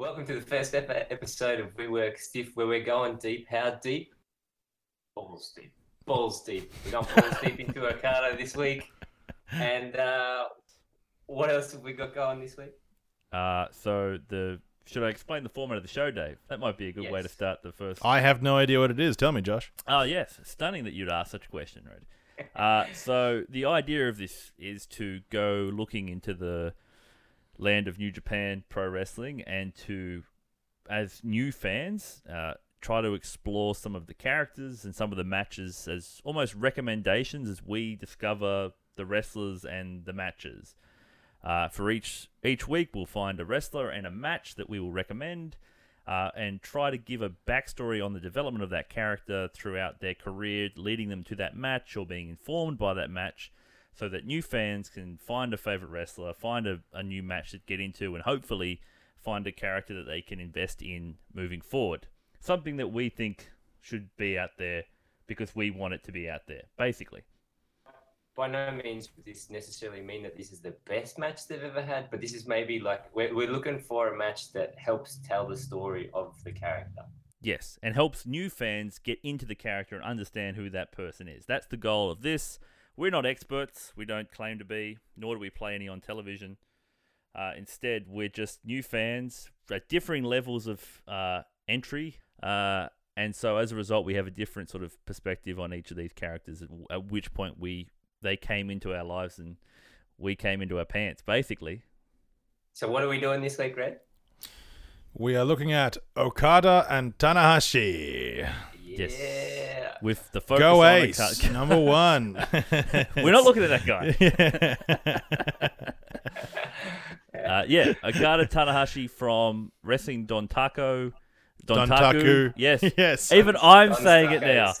Welcome to the first ever episode of We Work Stiff, where we're going deep. How deep? Balls deep. Balls deep. We're going balls deep into Okada this week. And uh, what else have we got going this week? Uh, so the should I explain the format of the show, Dave? That might be a good way to start the first. I have no idea what it is. Tell me, Josh. Oh yes, stunning that you'd ask such a question, Red. Uh, so the idea of this is to go looking into the land of New Japan Pro Wrestling and to, as new fans, uh, try to explore some of the characters and some of the matches as almost recommendations as we discover the wrestlers and the matches. Uh, for each each week, we'll find a wrestler and a match that we will recommend, uh, and try to give a backstory on the development of that character throughout their career, leading them to that match or being informed by that match, so that new fans can find a favorite wrestler, find a, a new match to get into, and hopefully find a character that they can invest in moving forward. Something that we think should be out there because we want it to be out there, basically. By no means would this necessarily mean that this is the best match they've ever had, but this is maybe like we're, we're looking for a match that helps tell the story of the character. Yes, and helps new fans get into the character and understand who that person is. That's the goal of this. We're not experts. We don't claim to be, nor do we play any on television. Uh, instead, we're just new fans at differing levels of uh, entry. Uh, and so as a result, we have a different sort of perspective on each of these characters, at, at which point we they came into our lives and we came into our pants, basically. So what are we doing this week, Red? We are looking at Okada and Tanahashi. Yes. Yeah. With the focus Go on Ace, Okada- number one. We're not looking at that guy. Yeah. Uh, yeah, Okada Tanahashi from Wrestling Don Taco. Don Dontaku. Yes. Yes. Even I'm Don saying it now.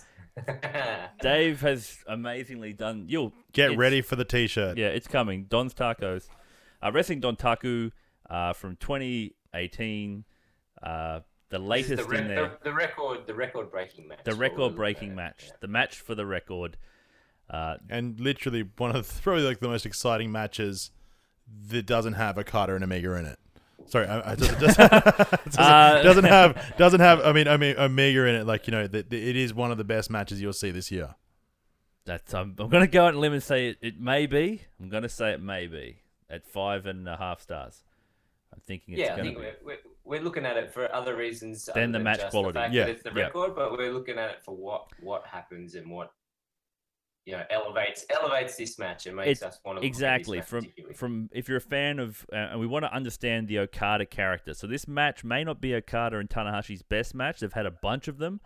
Dave has amazingly done. You'll Get ready for the t-shirt. Yeah, it's coming. Don's Tacos. Uh, Wrestling Dontaku uh, from 2018. Uh, the latest the, re- in there. the, the record, the record-breaking match. The What we're looking record-breaking match. Yeah. The match for the record. Uh, And literally one of the, probably like the most exciting matches that doesn't have Okada and Omega in it. Sorry, I, I just, it doesn't, doesn't, Uh, doesn't have doesn't have. I mean, I mean Omega in it. Like you know, that it is one of the best matches you'll see this year. That's um, I'm going to go out on a limb and say it, it may be. I'm going to say it may be at five and a half stars. I'm thinking it's yeah, I going think to be. we're, we're, looking at it for other reasons Than the match quality. The Yeah, that it's the yeah. record, but we're looking at it for what what happens and what you know elevates elevates this match and makes It- us want to Exactly. Look at this match From from if you're a fan of uh, and we want to understand the Okada character. So this match may not be Okada and Tanahashi's best match. They've had a bunch of them.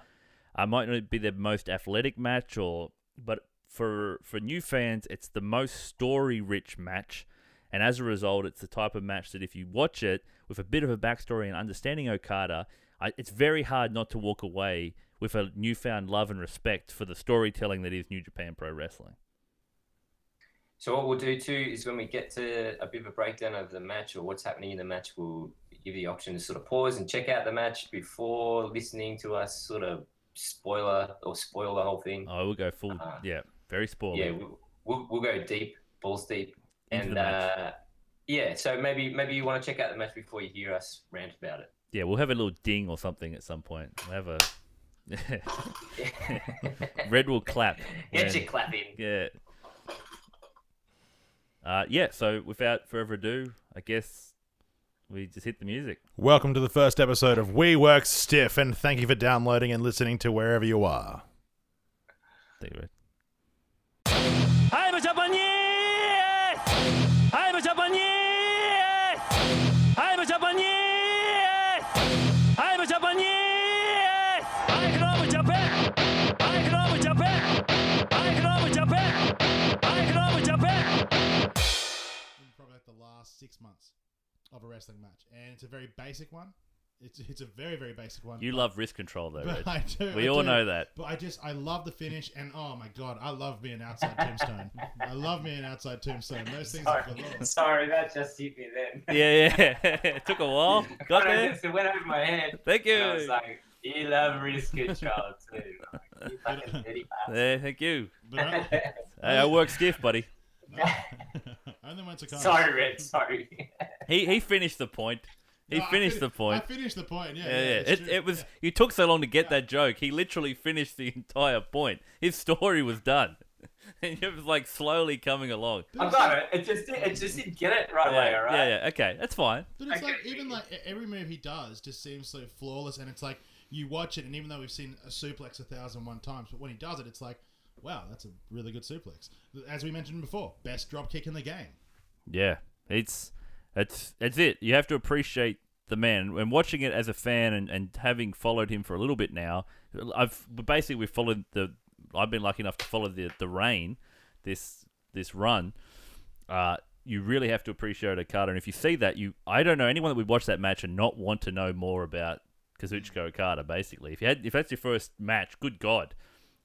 I might not be their most athletic match or but for for new fans it's the most story rich match. And as a result, it's the type of match that if you watch it with a bit of a backstory and understanding Okada, I, it's very hard not to walk away with a newfound love and respect for the storytelling that is New Japan Pro Wrestling. So what we'll do too is when we get to a bit of a breakdown of the match or what's happening in the match, we'll give you the option to sort of pause and check out the match before listening to us sort of spoiler or spoil the whole thing. Oh, we'll go full. Uh, yeah, very spoiler. yeah, we'll, we'll, we'll go deep, balls deep, and uh, yeah. So maybe maybe you want to check out the match before you hear us rant about it. Yeah, we'll have a little ding or something at some point. We'll have a. Red will clap. Get when- your clap in. Yeah. Uh, yeah. So without further ado, I guess we just hit the music. Welcome to the first episode of We Work Stiff, and thank you for downloading and listening to wherever you are. Thank you, wrestling match, and it's a very basic one. It's it's a very very basic one. You but- love wrist control, though, but I do. We I all do. know that. But I just I love the finish, and oh my god, I love being outside Tombstone. I love me an outside Tombstone. Those things are Sorry, galore. sorry, that just hit me then. Yeah, yeah. it took a while. Got When there. It went over my head. Thank And I was you. like, you love wrist control too. Like, you fucking dirty Yeah, thank you. But I. Hey, I work stiff, buddy. I only went to college. sorry, Red. Sorry. He he finished the point. He No, finished fin- the point. I finished the point. Yeah, Yeah, yeah. yeah. It, true. it was. Yeah. You took so long to get that joke. He literally finished the entire point. His story was done, and it was like slowly coming along. I got it. It just it just didn't get it right away. yeah, All right. yeah, yeah. Okay, that's fine. But it's Okay. like even like every move he does just seems so flawless, and it's like you watch it, and even though we've seen a suplex a thousand one times, but when he does it, it's like, wow, that's a really good suplex. As we mentioned before, best drop kick in the game. Yeah, it's it's it's it. You have to appreciate the man. And watching it as a fan and, and having followed him for a little bit now, I've basically we've followed the. I've been lucky enough to follow the the reign, this this run. Uh, you really have to appreciate Okada, and if you see that, you I don't know anyone that would watch that match and not want to know more about Kazuchika Okada. Basically, if you had if that's your first match, good God,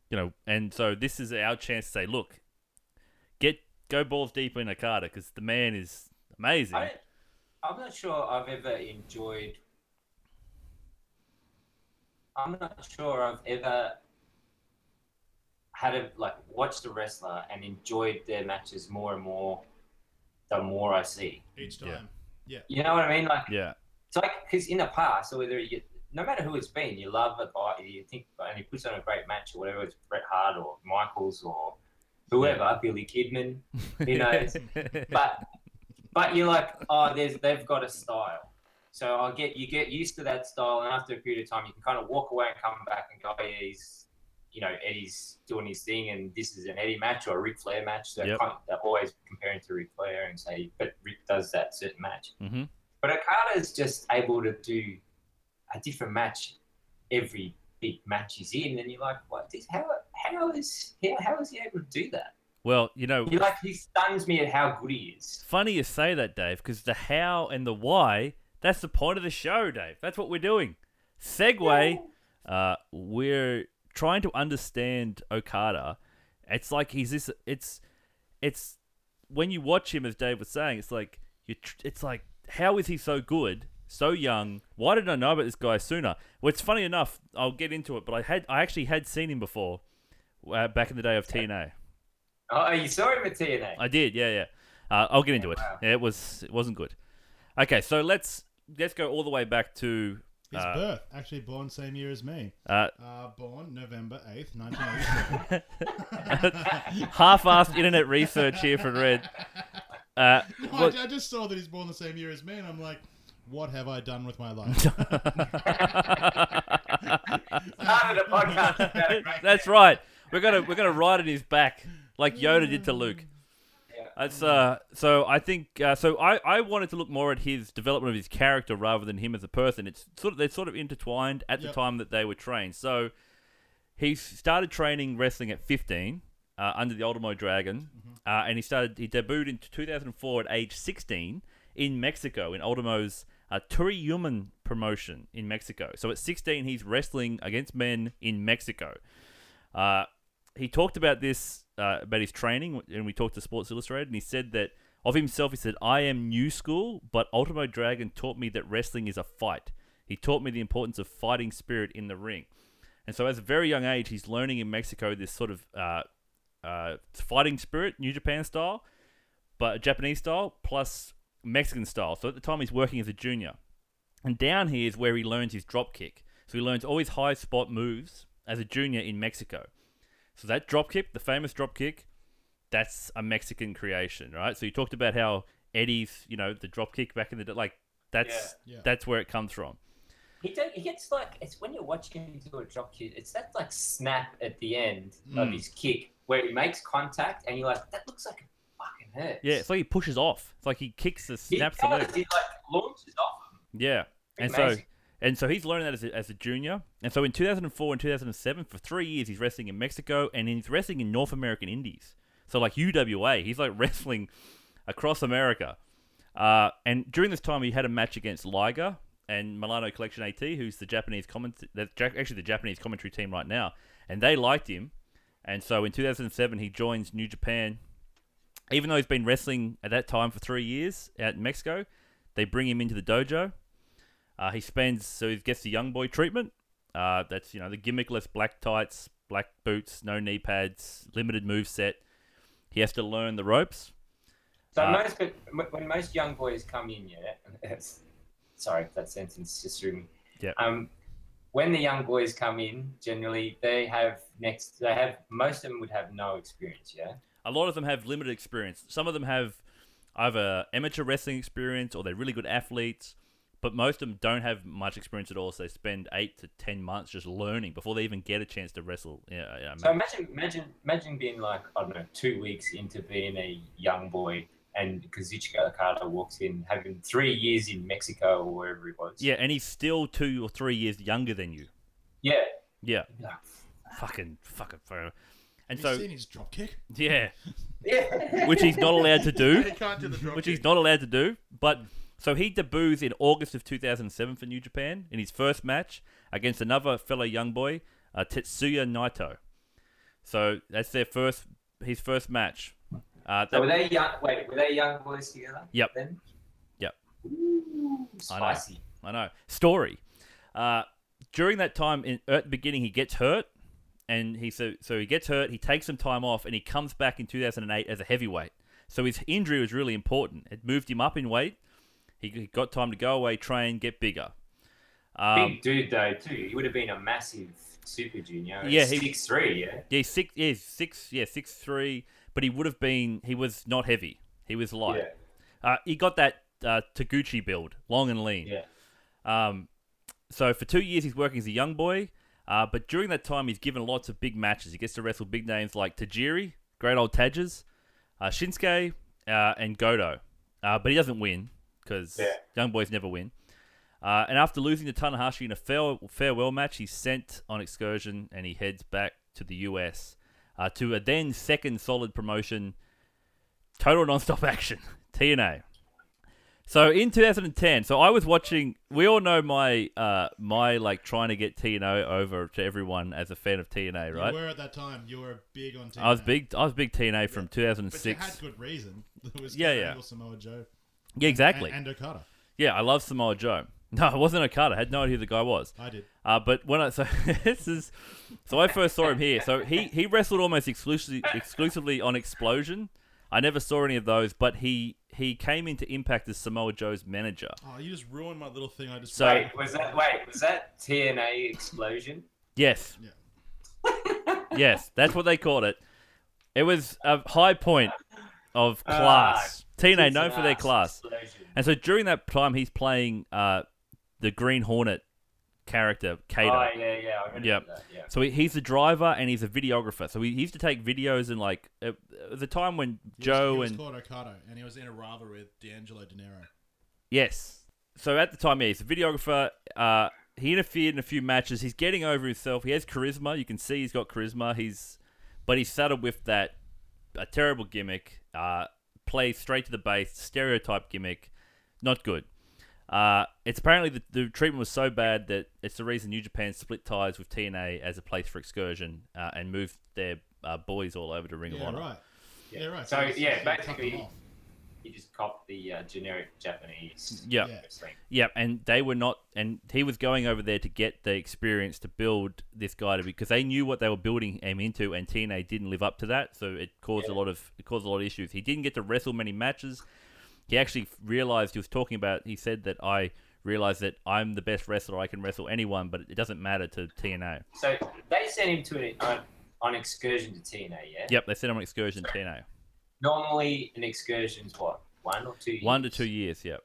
you know. And so this is our chance to say, look, get go balls deep in Okada because the man is amazing. I, I'm not sure I've ever enjoyed. I'm not sure I've ever had a like watched a wrestler and enjoyed their matches more and more. The more I see, Each Yeah. time. Yeah. you know what I mean? Like Yeah, it's like because in the past, or whether you, no matter who it's been, you love a guy, you think, and he puts on a great match or whatever. It's Bret Hart or Michaels or whoever, Billy Kidman, who knows? but but you're like, oh, there's they've got a style. So I'll get you get used to that style, and after a period of time, you can kind of walk away and come back and go, oh, yeah, he's, you know, Eddie's doing his thing, and this is an Eddie match or a Ric Flair match. So Yep. kind of, they're always comparing to Ric Flair and say, but Ric does that certain match. hmm But Okada is just able to do a different match every big match he's in, and you're like, what? This, how how is how, how is he able to do that? Well, you know, He like he stuns me at how good he is. funny you say that, Dave, because the how and the why, that's the point of the show, Dave. That's what we're doing. Segue, uh, we're trying to understand Okada. It's like he's this, it's, it's, when you watch him, as Dave was saying, it's like, you, it's like, how is he so good, so young? Why didn't I know about this guy sooner? Well, it's funny enough, I'll get into it, but I had, I actually had seen him before, uh, back in the day of TNA. Oh, you saw him at TNA. I did, yeah, yeah. Uh, I'll get into it. wow. Yeah, it was it wasn't good. Okay, so let's let's go all the way back to His uh, birth, actually born same year as me. uh, Uh, born November 8th, 1987. half-assed internet research here for Red. Uh, no, what- I, I just saw that he's born the same year as me, and I'm like, what have I done with my life? Started a podcast about it, right? That's right. We're gonna we're gonna ride on his back like Yoda did to Luke. Yeah. That's uh. So I think uh, so. I, I wanted to look more at his development of his character rather than him as a person. It's sort of they're sort of intertwined at the time that they were trained. So he started training wrestling at 15 uh, under the Ultimo Dragon, uh, and he started he debuted in 2004 at age 16 in Mexico in Ultimo's uh, Toryumon promotion in Mexico. So at 16, he's wrestling against men in Mexico. Uh, he talked about this uh, about his training, and we talked to Sports Illustrated, and he said that of himself, he said, "I am new school, but Ultimo Dragon taught me that wrestling is a fight. He taught me the importance of fighting spirit in the ring." And so, as a very young age, he's learning in Mexico this sort of uh, uh, fighting spirit, New Japan style, but Japanese style plus Mexican style. So at the time, he's working as a junior. And down here is where he learns his drop kick. So he learns all his high spot moves as a junior in Mexico. So that drop kick, the famous drop kick, that's a Mexican creation, right? So you talked about how Eddie's, you know, the drop kick back in the day, like that's Yeah. Yeah. that's where it comes from. He, do, he gets like it's when you're watching him do a drop kick. It's that like snap at the end of Mm. his kick where he makes contact, and you're like, that looks like it fucking hurts. Yeah, it's like he pushes off. It's like he kicks the he snaps the does. leg. He like launches off. Yeah, and Amazing. so and so he's learning that as a, as a junior. And so in 2004 and 2007, for three years, he's wrestling in Mexico and he's wrestling in North American Indies. So like UWA, he's like wrestling across America. Uh, and during this time, he had a match against Liger and Milano Collection AT, who's the Japanese comment, actually the Japanese commentary team right now, and they liked him. And so in 2007, he joins New Japan. Even though he's been wrestling at that time for three years out in Mexico, they bring him into the dojo. Uh, he spends so he gets the young boy treatment. Uh, that's you know the gimmickless black tights, black boots, no knee pads, limited move set. He has to learn the ropes. So Uh, most when most young boys come in, yeah, sorry, that sentence just threw me. Yep. Um, when the young boys come in, generally they have next. They have most of them would have no experience. Yeah. A lot of them have limited experience. Some of them have either amateur wrestling experience or they're really good athletes, but most of them don't have much experience at all. So they spend eight to ten months just learning before they even get a chance to wrestle. Yeah, yeah. So imagine, imagine, imagine being like I don't know, two weeks into being a young boy, and Kazuchika Okada walks in, having three years in Mexico or wherever he was. yeah, and he's still two or three years younger than you. Yeah. Yeah, like, fucking, fucking. forever. And Have you so, seen his drop kick? yeah, Yeah. which he's not allowed to do. He can't do the drop which kick. he's not allowed to do. But so he debuts in August of 2007 for New Japan in his first match against another fellow young boy, uh, Tetsuya Naito. So that's their first, his first match. Uh, So that- were they young? Wait, were they young boys together? Yep. Then. Yep. Ooh, I know. spicy. I know. Story. Uh, during that time, in, at the beginning, he gets hurt, and he so so he gets hurt. He takes some time off, and he comes back in 2008 as a heavyweight. So his injury was really important. It moved him up in weight. He, got time to go away, train, get bigger. Um, Big dude though too. He would have been a massive super junior. Yeah, he- six three. Yeah. yeah, he's six. Yeah, six. Yeah, six three. But he would have been. He was not heavy. He was light. Yeah. Uh, he got that uh, Taguchi build, long and lean. Yeah. Um, so for two years he's working as a young boy, uh, but during that time he's given lots of big matches. He gets to wrestle big names like Tajiri, great old Tajas, uh, Shinsuke, uh, and Goto. Uh, but he doesn't win because Yeah. young boys never win. Uh, and after losing to Tanahashi in a fare- farewell match, he's sent on excursion and he heads back to the US uh, to a then second solid promotion, Total Nonstop Action, TNA. So in 2010, so I was watching. We all know my uh my like trying to get TNA over to everyone as a fan of TNA, right? You were at that time. You were big on TNA. I was big. I was big TNA from but you 2006. had good reason. It was Yeah, Kurt yeah. Angle, Samoa Joe, yeah, exactly. and, and Okada. yeah, I love Samoa Joe. No, it wasn't Okada. I had no idea who the guy was. I did. Uh, but when I so this is so I first saw him here. So he he wrestled almost exclusively exclusively on Xplosion. I never saw any of those, but he he came into Impact as Samoa Joe's manager. Oh, you just ruined my little thing. I just So- Wait, was that wait? Was that TNA Xplosion? Yes. Yeah. yes, that's what they called it. It was a high point of Ah, class. TNA known for their class. explosion. And so during that time, he's playing uh, the Green Hornet character, Kato. Oh yeah, yeah. I remember Yep. that. Yeah. So he, he's a driver and he's a videographer. So he, he used to take videos and like uh, the time when He was- Joe he was and called Okada, and he was in a rivalry with D'Angelo Dinero. yes. So at the time, yeah, he's a videographer. Uh, he interfered in a few matches. He's getting over himself. He has charisma. You can see he's got charisma. He's, but he's saddled with that a terrible gimmick. Uh, plays straight to the base, stereotype gimmick. Not good. Uh, it's apparently the, the treatment was so bad that it's the reason New Japan split ties with TNA as a place for excursion uh, and moved their uh, boys all over to Ring of Yeah, Honor. right. Yeah. Yeah, right. So, it's- yeah, it's- basically- He just copped the uh, generic Japanese. Yeah. Yeah. wrestling. And they were not, and he was going over there to get the experience to build this guy to because they knew what they were building him into, and TNA didn't live up to that, so it caused a lot of it caused a lot of issues. He didn't get to wrestle many matches. He actually realized he was talking about. He said that I realized that I'm the best wrestler. I can wrestle anyone, but it doesn't matter to TNA. So they sent him to an uh, on, on excursion to TNA. Yeah. Yep, they sent him on excursion to TNA. Normally, an excursion's what one or two. Years? One to two years. Yep,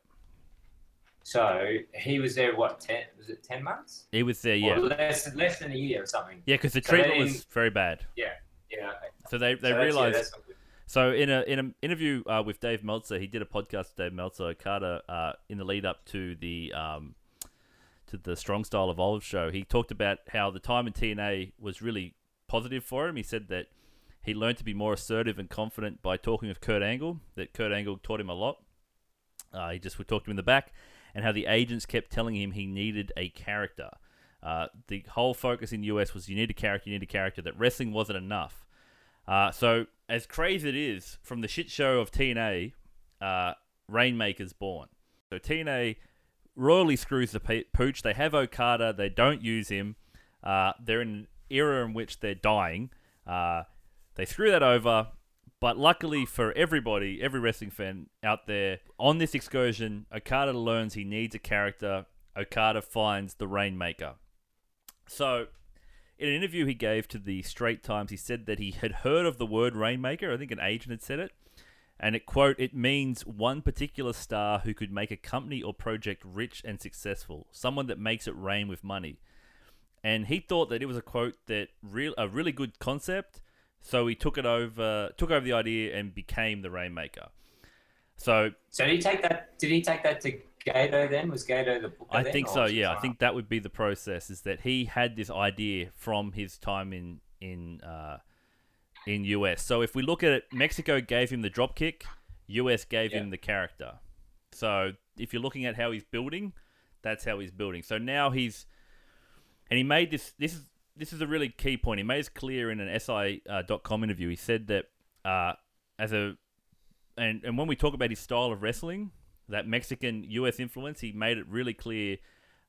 So he was there. What ten? Was it ten months? he was there. Yeah, less less than a year or something. yeah, because the So treatment was very bad. Yeah. Yeah. Okay. So they they So realized. So in a in an interview uh, with Dave Meltzer, he did a podcast with Dave Meltzer, Okada, uh, in the lead up to the um, to the Strong Style Evolved show. He talked about how the time in TNA was really positive for him. He said that he learned to be more assertive and confident by talking with Kurt Angle. That Kurt Angle taught him a lot. Uh, he just would talk to him in the back, and how the agents kept telling him he needed a character. Uh, the whole focus in the US was you need a character, you need a character. That wrestling wasn't enough. Uh, so as crazy as it is, from the shit show of TNA, uh, Rainmaker's born. So TNA royally screws the pooch. They have Okada. They don't use him. Uh, they're in an era in which they're dying. Uh, they screw that over But luckily for everybody, every wrestling fan out there, on this excursion, Okada learns he needs a character. Okada finds the Rainmaker. So, in an interview he gave to the Straits Times, he said that he had heard of the word Rainmaker. I think an agent had said it. And it quote, it means one particular star who could make a company or project rich and successful, someone that makes it rain with money. And he thought that it was a quote that real a really good concept, so he took it over took over the idea and became the Rainmaker. So So did he take that? Did he take that to Gedo then? Was Gedo the booker I then, think so. Yeah, I think that would be the process. Is that he had this idea from his time in in uh, in US. So if we look at it, Mexico gave him the drop kick, US gave Yeah. him the character. So if you're looking at how he's building, that's how he's building. So now he's and he made this. This is this is a really key point. He made it clear in an SI.com interview. He said that uh, as a and and when we talk about his style of wrestling, that Mexican US influence, he made it really clear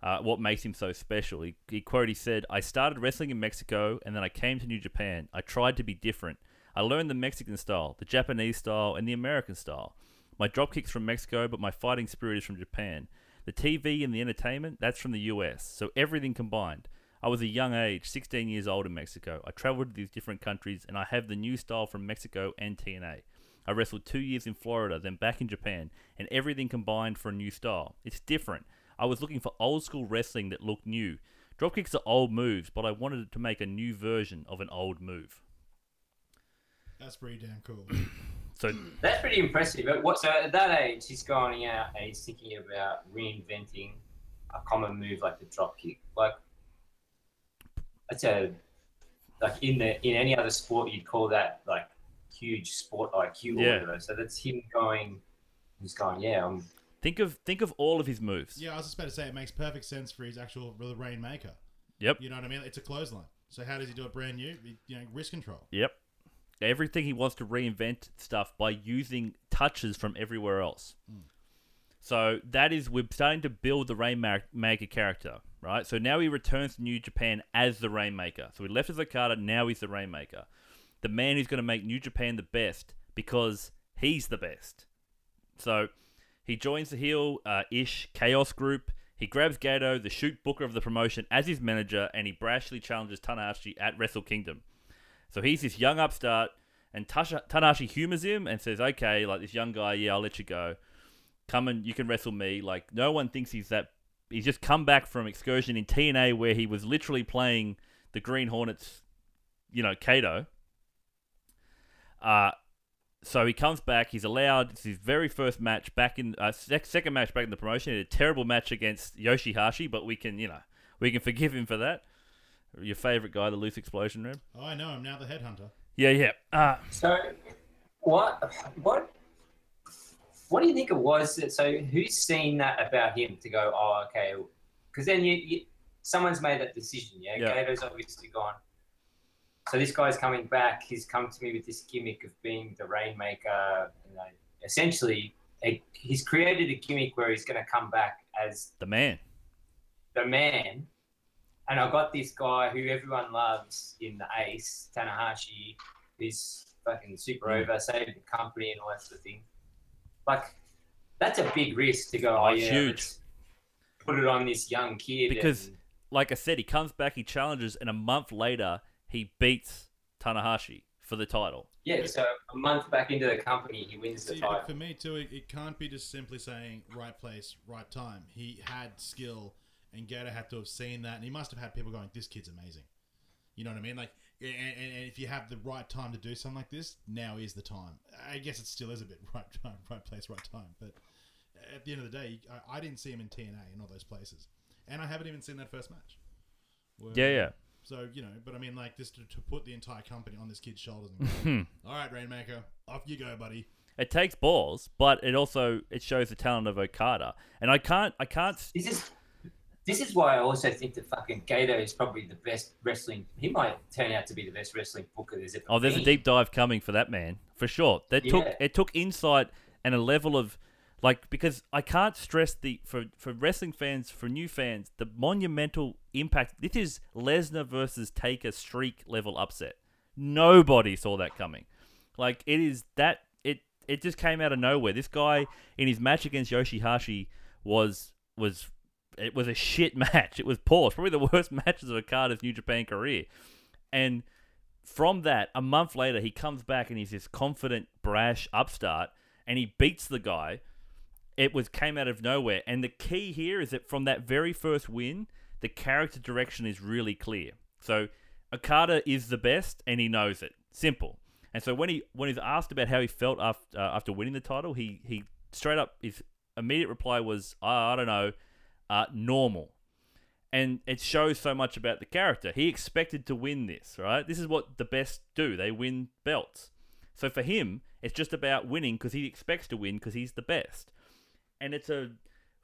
uh, what makes him so special. He, he quote, he said, I started wrestling in Mexico and then I came to New Japan. I tried to be different. I learned the Mexican style, the Japanese style, and the American style. My dropkick's from Mexico, but my fighting spirit is from Japan. The TV and the entertainment, that's from the US. So everything combined. I was a young age, 16 years old in Mexico. I traveled to these different countries and I have the new style from Mexico and TNA. I wrestled two years in Florida, then back in Japan, and everything combined for a new style. It's different. I was looking for old school wrestling that looked new. Dropkicks are old moves, but I wanted to make a new version of an old move. That's pretty damn cool. So That's pretty impressive. But what? So at that age, he's going out and he's thinking about reinventing a common move like the drop kick. Like that's a like in the in any other sport you'd call that like huge sport IQ or Yeah. whatever. So that's him going. He's going. Yeah, I'm think of think of all of his moves. yeah, I was just about to say it makes perfect sense for his actual rainmaker. Yep. You know what I mean? It's a clothesline. So how does he do it brand new? You know, wrist control. Yep. Everything he wants to reinvent stuff by using touches from everywhere else. Hmm. So that is we're starting to build the Rainmaker character, right? So now he returns to New Japan as the Rainmaker. So he left as Okada, now he's the Rainmaker. The man who's going to make New Japan the best because he's the best. So he joins the heel uh, ish Chaos group. He grabs Gedo, the shoot booker of the promotion, as his manager, and he brashly challenges Tanahashi at Wrestle Kingdom. So he's this young upstart, and Tanahashi humors him and says, "Okay, like this young guy, yeah, I'll let you go. Come and you can wrestle me." Like no one thinks he's that. He's just come back from excursion in TNA where he was literally playing the Green Hornets, you know, Kato. Uh, so he comes back. He's allowed. It's his very first match back in uh, sec- second match back in the promotion. He had a terrible match against Yoshihashi, but we can, you know, we can forgive him for that. Your favorite guy, the loose explosion room. Oh, I know. I'm now the headhunter. Yeah, yeah. Uh, So, what, what, what do you think it was? That, so, who's seen that about him to go? Oh, okay, because then you, you, someone's made that decision. Yeah, Yeah. Gedo's obviously gone. So this guy's coming back. He's come to me with this gimmick of being the rainmaker. You know, essentially, a, he's created a gimmick where he's going to come back as the man. the man. And I got this guy who everyone loves in the Ace, Tanahashi, who's fucking super Mm. over, saving the company and all that sort of thing. Like, that's a big risk to go, oh, Oh, yeah, huge. put it on this young kid. Because- and- Like I said, he comes back, he challenges, and a month later, he beats Tanahashi for the title. yeah, so a month back into the company, he wins the See, but title. for me too, it, it can't be just simply saying right place, right time. He had skill, and Gedo had to have seen that, and he must have had people going, "This kid's amazing." You know what I mean? Like, and, and, and if you have the right time to do something like this, now is the time. I guess it still is a bit right time, right place, right time. But at the end of the day, I, I didn't see him in TNA in all those places, and I haven't even seen that first match. Where- Yeah, yeah. So you know, but I mean, like this to, to put the entire company on this kid's shoulders. And go, hmm. All right, Rainmaker, off you go, buddy. It takes balls, but it also it shows the talent of Okada. And I can't I can't This is this is why I also think that fucking Gedo is probably the best wrestling. He might turn out to be the best wrestling booker there's ever Oh, there's a been. deep dive coming for that man for sure. That took it took insight and a level of like because I can't stress the for for wrestling fans for new fans the monumental impact. This is Lesnar versus Taker streak level upset. Nobody saw that coming. Like it is that it it just came out of nowhere. This guy in his match against Yoshihashi was was it was a shit match. It was poor. It's probably the worst matches of Okada's New Japan career. And from that, a month later, he comes back and he's this confident, brash upstart, and he beats the guy. It was came out of nowhere. And the key here is that from that very first win, the character direction is really clear. So Okada is the best, and he knows it. Simple. And so when he when he's asked about how he felt after uh, after winning the title, he he straight up his immediate reply was, I, I don't know, uh, normal. And it shows so much about the character. He expected to win this, right? This is what the best do. They win belts. So for him, it's just about winning because he expects to win because he's the best. And it's a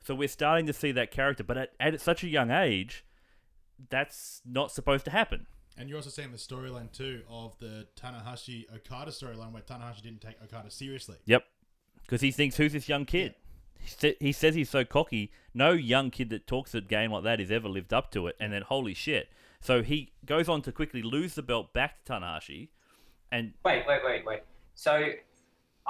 so we're starting to see that character, but at, at such a young age, that's not supposed to happen. And you're also seeing the storyline too of the Tanahashi Okada storyline where Tanahashi didn't take Okada seriously. Yep. Because he thinks, who's this young kid? He, sa- he says he's so cocky. No young kid that talks a game like that has ever lived up to it. And then, holy shit. So he goes on to quickly lose the belt back to Tanahashi. And Wait, wait, wait, wait. So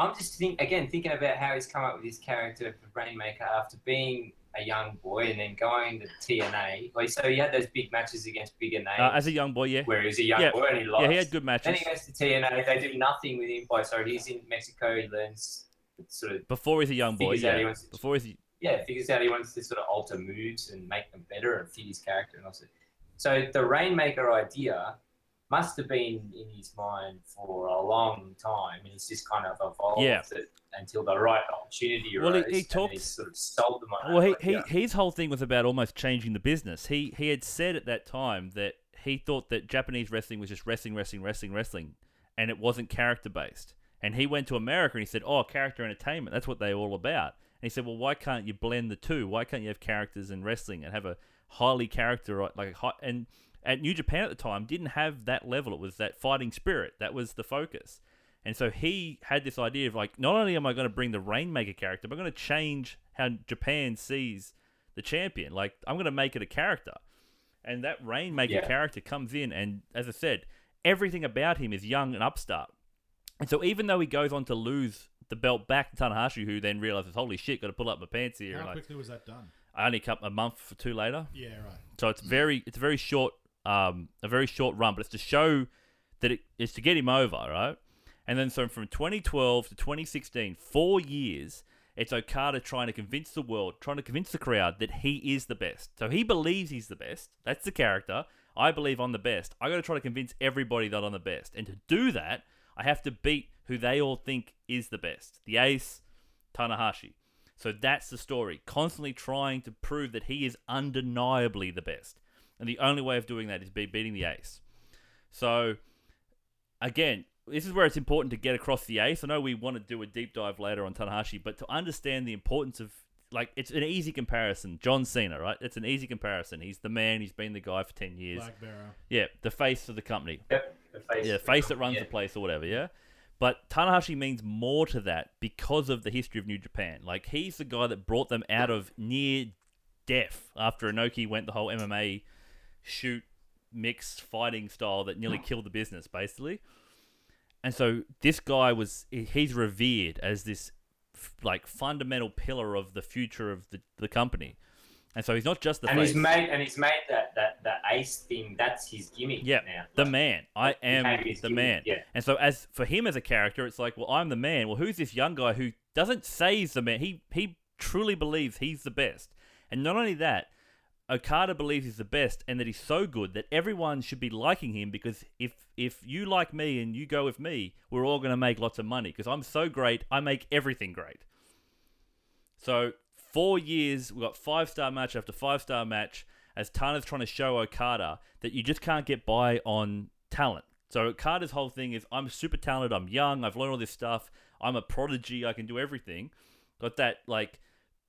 I'm just think again thinking about how he's come up with his character for Rainmaker after being a young boy and then going to TNA. Like so, he had those big matches against bigger names. uh, as a young boy, yeah. where he was a young Yeah. boy and he lost. Yeah, he had good matches. Then he goes to TNA. They do nothing with him. By so he's in Mexico. He learns sort of Before he's a young boy, he yeah. wants to- Before he's a, yeah figures out he wants to sort of alter moves and make them better and fit his character and also. So the Rainmaker idea must have been in his mind for a long time, and he's just kind of evolved Yeah. it until the right opportunity Well, he- arose. he and talked- sort of sold them Well, he, he, his whole thing was about almost changing the business. He he had said at that time that he thought that Japanese wrestling was just wrestling, wrestling, wrestling, wrestling, and it wasn't character based. And he went to America and he said, "Oh, character entertainment. That's what they're all about." And he said, "Well, why can't you blend the two? Why can't you have characters in wrestling and have a highly character like a high, and at New Japan at the time didn't have that level. It was that fighting spirit that was the focus." And so he had this idea of like, not only am I going to bring the Rainmaker character, but I'm going to change how Japan sees the champion. Like, I'm going to make it a character. And that Rainmaker Yeah. character comes in, and as I said, everything about him is young and upstart. And so even though he goes on to lose the belt back to Tanahashi, who then realizes, holy shit, got to pull up my pants here. How and like, quickly was that done? I only come a month or two later. Yeah, right. So it's very it's a very short um a very short run, but it's to show that it is to get him over, right? And then so from 2012 to 2016, four years, it's Okada trying to convince the world, trying to convince the crowd that he is the best. So he believes he's the best. That's the character. I believe I'm the best. I got to try to convince everybody that I'm the best. And to do that, I have to beat who they all think is the best. The ace, Tanahashi. So that's the story. Constantly trying to prove that he is undeniably the best. And the only way of doing that is by beating the ace. So, again, this is where it's important to get across the ace. I know we want to do a deep dive later on Tanahashi, but to understand the importance of, like, it's an easy comparison. John Cena, right? It's an easy comparison. He's the man, he's been the guy for 10 years. Black Bearer. Yeah, the face of the company. Yep, the face, Yeah, face that runs yeah. the place or whatever, yeah? But Tanahashi means more to that because of the history of New Japan. Like, he's the guy that brought them out of near death after Inoki went the whole MMA shoot mixed fighting style that nearly hmm. killed the business, basically. And so this guy was, he's revered as this, f- like, fundamental pillar of the future of the, the company. And so he's not just the and face. he's made and he's made that that that ace thing. That's his gimmick. Yeah, now. the man. I am the gimmick, man. yeah. And so, as for him as a character, it's like, well, I'm the man. Well, who's this young guy who doesn't say he's the man? He he truly believes he's the best. And not only that, Okada believes he's the best, and that he's so good that everyone should be liking him because if if you like me and you go with me, we're all going to make lots of money because I'm so great. I make everything great. So four years, we got five star match after five star match as Tana's trying to show Okada that you just can't get by on talent. So Okada's whole thing is I'm super talented, I'm young, I've learned all this stuff, I'm a prodigy, I can do everything. Got that like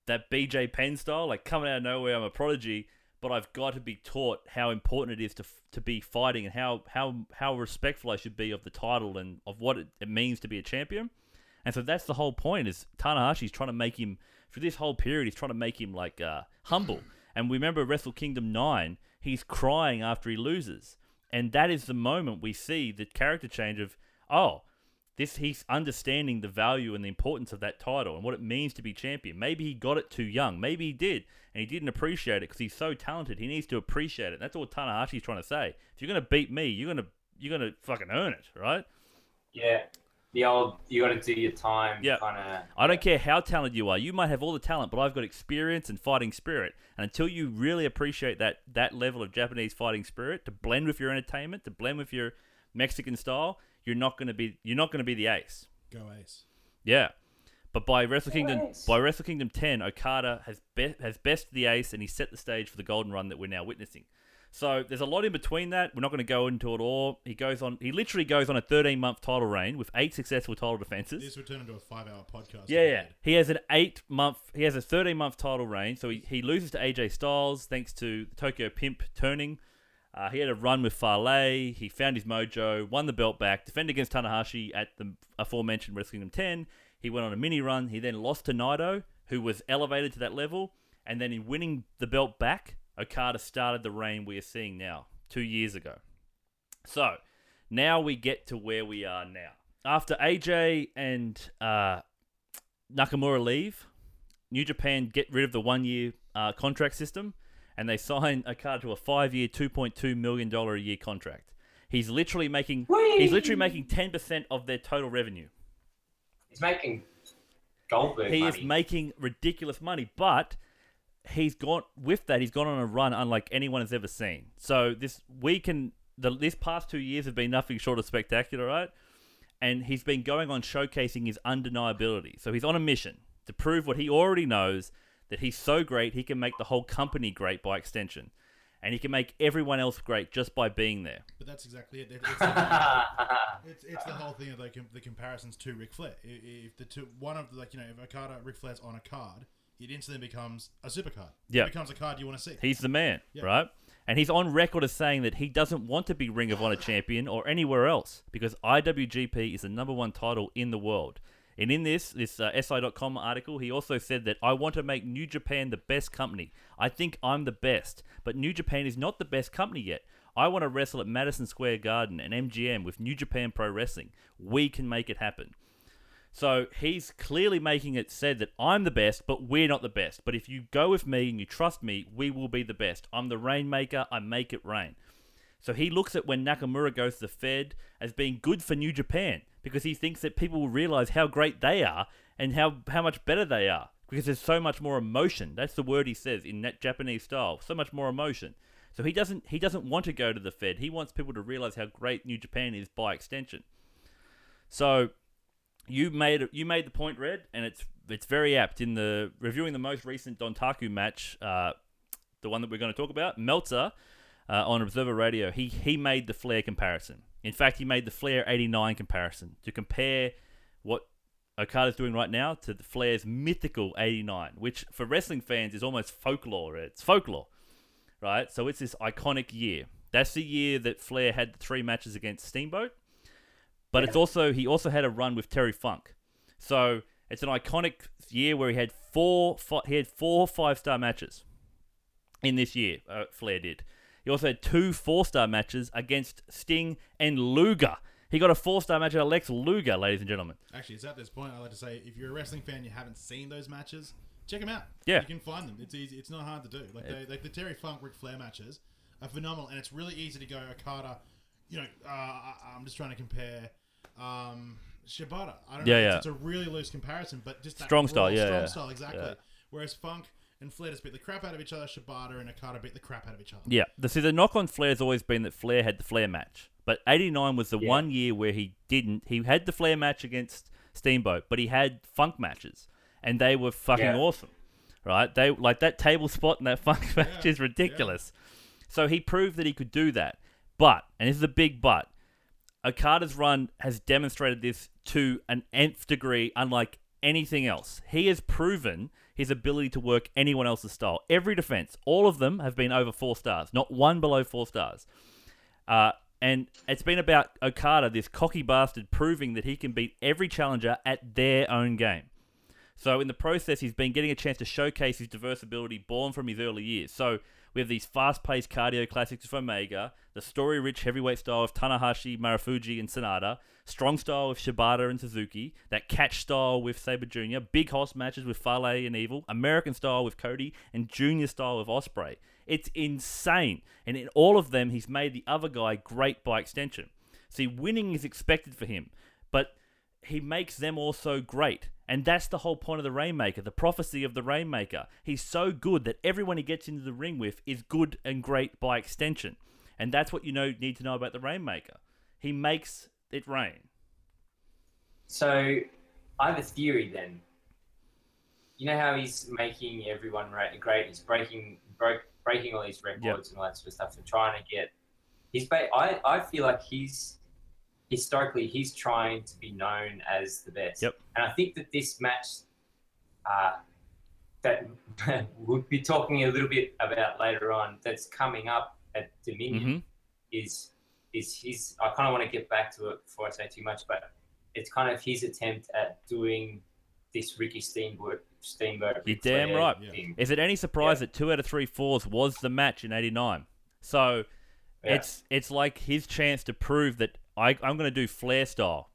that BJ Penn style, like coming out of nowhere, I'm a prodigy, but I've got to be taught how important it is to to be fighting and how how how respectful I should be of the title and of what it, it means to be a champion. And so that's the whole point is Tanahashi's trying to make him for this whole period he's trying to make him like uh, humble. And we remember Wrestle Kingdom 9, he's crying after he loses. And that is the moment we see the character change of oh, This he's understanding the value and the importance of that title and what it means to be champion. Maybe he got it too young. Maybe he did, and he didn't appreciate it because he's so talented. He needs to appreciate it. That's all Tanahashi's trying to say. If you're gonna beat me, you're gonna you're gonna fucking earn it, right? Yeah. The old, you got to do your time. Yeah. Kind of. I don't care how talented you are. You might have all the talent, but I've got experience and fighting spirit. And until you really appreciate that that level of Japanese fighting spirit to blend with your entertainment, to blend with your Mexican style, you're not going to be you're not going to be the ace. Go Ace. Yeah. But by Wrestle Kingdom Nice. by Wrestle Kingdom 10, Okada has be- has bested the ace and he set the stage for the golden run that we're now witnessing. So there's a lot in between that. We're not going to go into it all. He goes on he literally goes on a 13 month title reign with eight successful title defenses. This would turn into a five-hour podcast. Yeah, yeah. He has an eight month. He has a thirteen month title reign. So he, he loses to AJ Styles thanks to the Tokyo Pimp turning. Uh, he had a run with Fale. He found his mojo, won the belt back, defended against Tanahashi at the aforementioned Wrestle Kingdom 10. He went on a mini run. He then lost to Naito, who was elevated to that level. And then in winning the belt back, Okada started the reign we are seeing now, two years ago. So now we get to where we are now. After AJ and uh, Nakamura leave, New Japan get rid of the one year uh, contract system and they sign Okada to a five year, $2.2 million a year contract. He's literally making he's literally making 10% of their total revenue. He's making Goldberg He money. is making ridiculous money, but he's gone with that. He's gone on a run unlike anyone has ever seen. So this we can the this past two years have been nothing short of spectacular, right? And he's been going on showcasing his undeniability. So he's on a mission to prove what he already knows that he's so great he can make the whole company great by extension, and he can make everyone else great just by being there. But that's exactly it. It- It's the, it's, it's the whole thing of the, the comparisons to Ric Flair. If the two, one of the, like you know, if Okada, Ric Flair's on a card, it instantly becomes a super card. Yeah. it becomes a card you want to see. He's the man, Yeah. right? And he's on record as saying that he doesn't want to be Ring of Honor champion or anywhere else because IWGP is the number one title in the world. And in this this uh, SI.com article, he also said that I want to make New Japan the best company. I think I'm the best, but New Japan is not the best company yet. I want to wrestle at Madison Square Garden and MGM with New Japan Pro Wrestling. We can make it happen. So he's clearly making it said that I'm the best, but we're not the best. But if you go with me and you trust me, we will be the best. I'm the rainmaker. I make it rain. So he looks at when Nakamura goes to the Fed as being good for New Japan because he thinks that people will realize how great they are and how, how much better they are because there's so much more emotion. That's the word he says in that Japanese style. So much more emotion. So he doesn't he doesn't want to go to the Fed. He wants people to realize how great New Japan is by extension. So you made you made the point, Red, and it's it's very apt in the reviewing the most recent Dontaku match, uh, the one that we're going to talk about. Meltzer uh, on Observer Radio, he he made the Flair comparison. In fact, he made the Flair '89 comparison to compare what Okada's doing right now to the Flair's mythical '89, which for wrestling fans is almost folklore. It's folklore, right? So it's this iconic year. That's the year that Flair had the three matches against Steamboat but it's also he also had a run with Terry Funk. So it's an iconic year where he had four he had four five star matches in this year. Uh, Flair did. He also had two four star matches against Sting and Luger. He got a four star match at Lex Luger, ladies and gentlemen. Actually, it's at this point I like to say if you're a wrestling fan, you haven't seen those matches, check them out. Yeah. you can find them. It's easy. It's not hard to do. Like they, like the Terry Funk Ric Flair matches are phenomenal, and it's really easy to go Okada. You know, uh, I- I'm just trying to compare um, Shibata. I don't Yeah, know. yeah. It's, it's a really loose comparison, but just Strong style, yeah, strong yeah. style, exactly. Whereas Funk and Flair just beat the crap out of each other. Shibata and Okada beat the crap out of each other. Yeah, the, see, the knock on Flair has always been that Flair had the Flair match, but '89 was the Yeah. one year where he didn't. He had the Flair match against Steamboat, but he had Funk matches, and they were fucking Yeah. awesome, right? They like that table spot in that Funk match Yeah, is ridiculous. So he proved that he could do that, but and this is a big but. Okada's run has demonstrated this to an nth degree, unlike anything else. He has proven his ability to work anyone else's style. Every defense, all of them have been over four stars, not one below four stars. Uh, and it's been about Okada, this cocky bastard, proving that he can beat every challenger at their own game. So in the process, he's been getting a chance to showcase his diverse ability born from his early years. So We have these fast-paced cardio classics of Omega, the story-rich heavyweight style of Tanahashi, Marufuji, and Sanada, strong style with Shibata and Suzuki, that catch style with Sabre Jr., big horse matches with Fale and Evil, American style with Cody, and Junior style with Ospreay. It's insane, and in all of them, he's made the other guy great by extension. See, winning is expected for him, but he makes them also great. And that's the whole point of the Rainmaker, the prophecy of the Rainmaker. He's so good that everyone he gets into the ring with is good and great by extension. And that's what you know need to know about the Rainmaker. He makes it rain. So I have a theory then. You know how he's making everyone ra- great? He's breaking broke, breaking all these records and all that sort of stuff and trying to get. He's. ba- I I feel like he's historically he's trying to be known as the best. Yep. And I think that this match, uh, that we'll be talking a little bit about later on, that's coming up at Dominion hmm is is his. I kind of want to get back to it before I say too much, but it's kind of his attempt at doing this Ricky Steamboat Steamboat. You're damn right. thing. Is it any surprise Yeah. that two out of three fours was the match in '89? So Yeah. it's it's like his chance to prove that I, I'm going to do Flair style,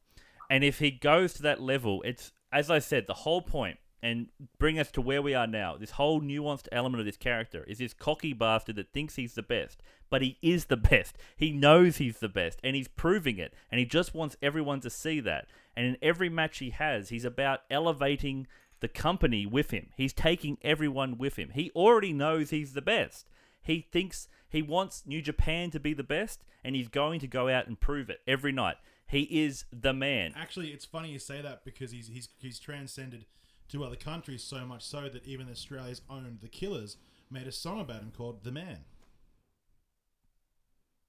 and if he goes to that level, it's as I said, the whole point and bring us to where we are now. This whole nuanced element of this character is this cocky bastard that thinks he's the best, but he is the best. He knows he's the best, and he's proving it, and he just wants everyone to see that. And in every match he has, he's about elevating the company with him. He's taking everyone with him. He already knows he's the best. He thinks he wants New Japan to be the best, and he's going to go out and prove it every night. He is the man. Actually, it's funny you say that because he's he's he's transcended to other countries so much so that even Australia's own The Killers made a song about him called "The Man."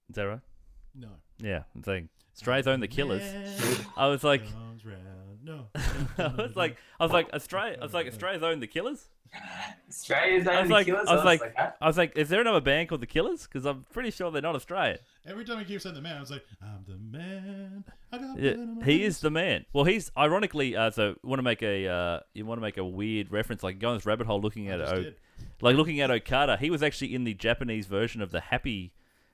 Is that right? No. Yeah, I'm saying Australia's own the killers. Man I was like, comes round. No. I was like, I was like, Australia. I was like, Australia's own the killers. Australia's I was only like, killers. I was like, huh? I was like, is there another band called the Killers? Because I'm pretty sure they're not Australian. Every time he keeps saying "the man," I was like, "I'm the man." I got Yeah, blood on my he is the man. Well, he's ironically. Uh, so want to make a uh, you want to make a weird reference, like go on this rabbit hole looking at just o- did. like looking at Okada. He was actually in the Japanese version of the Happy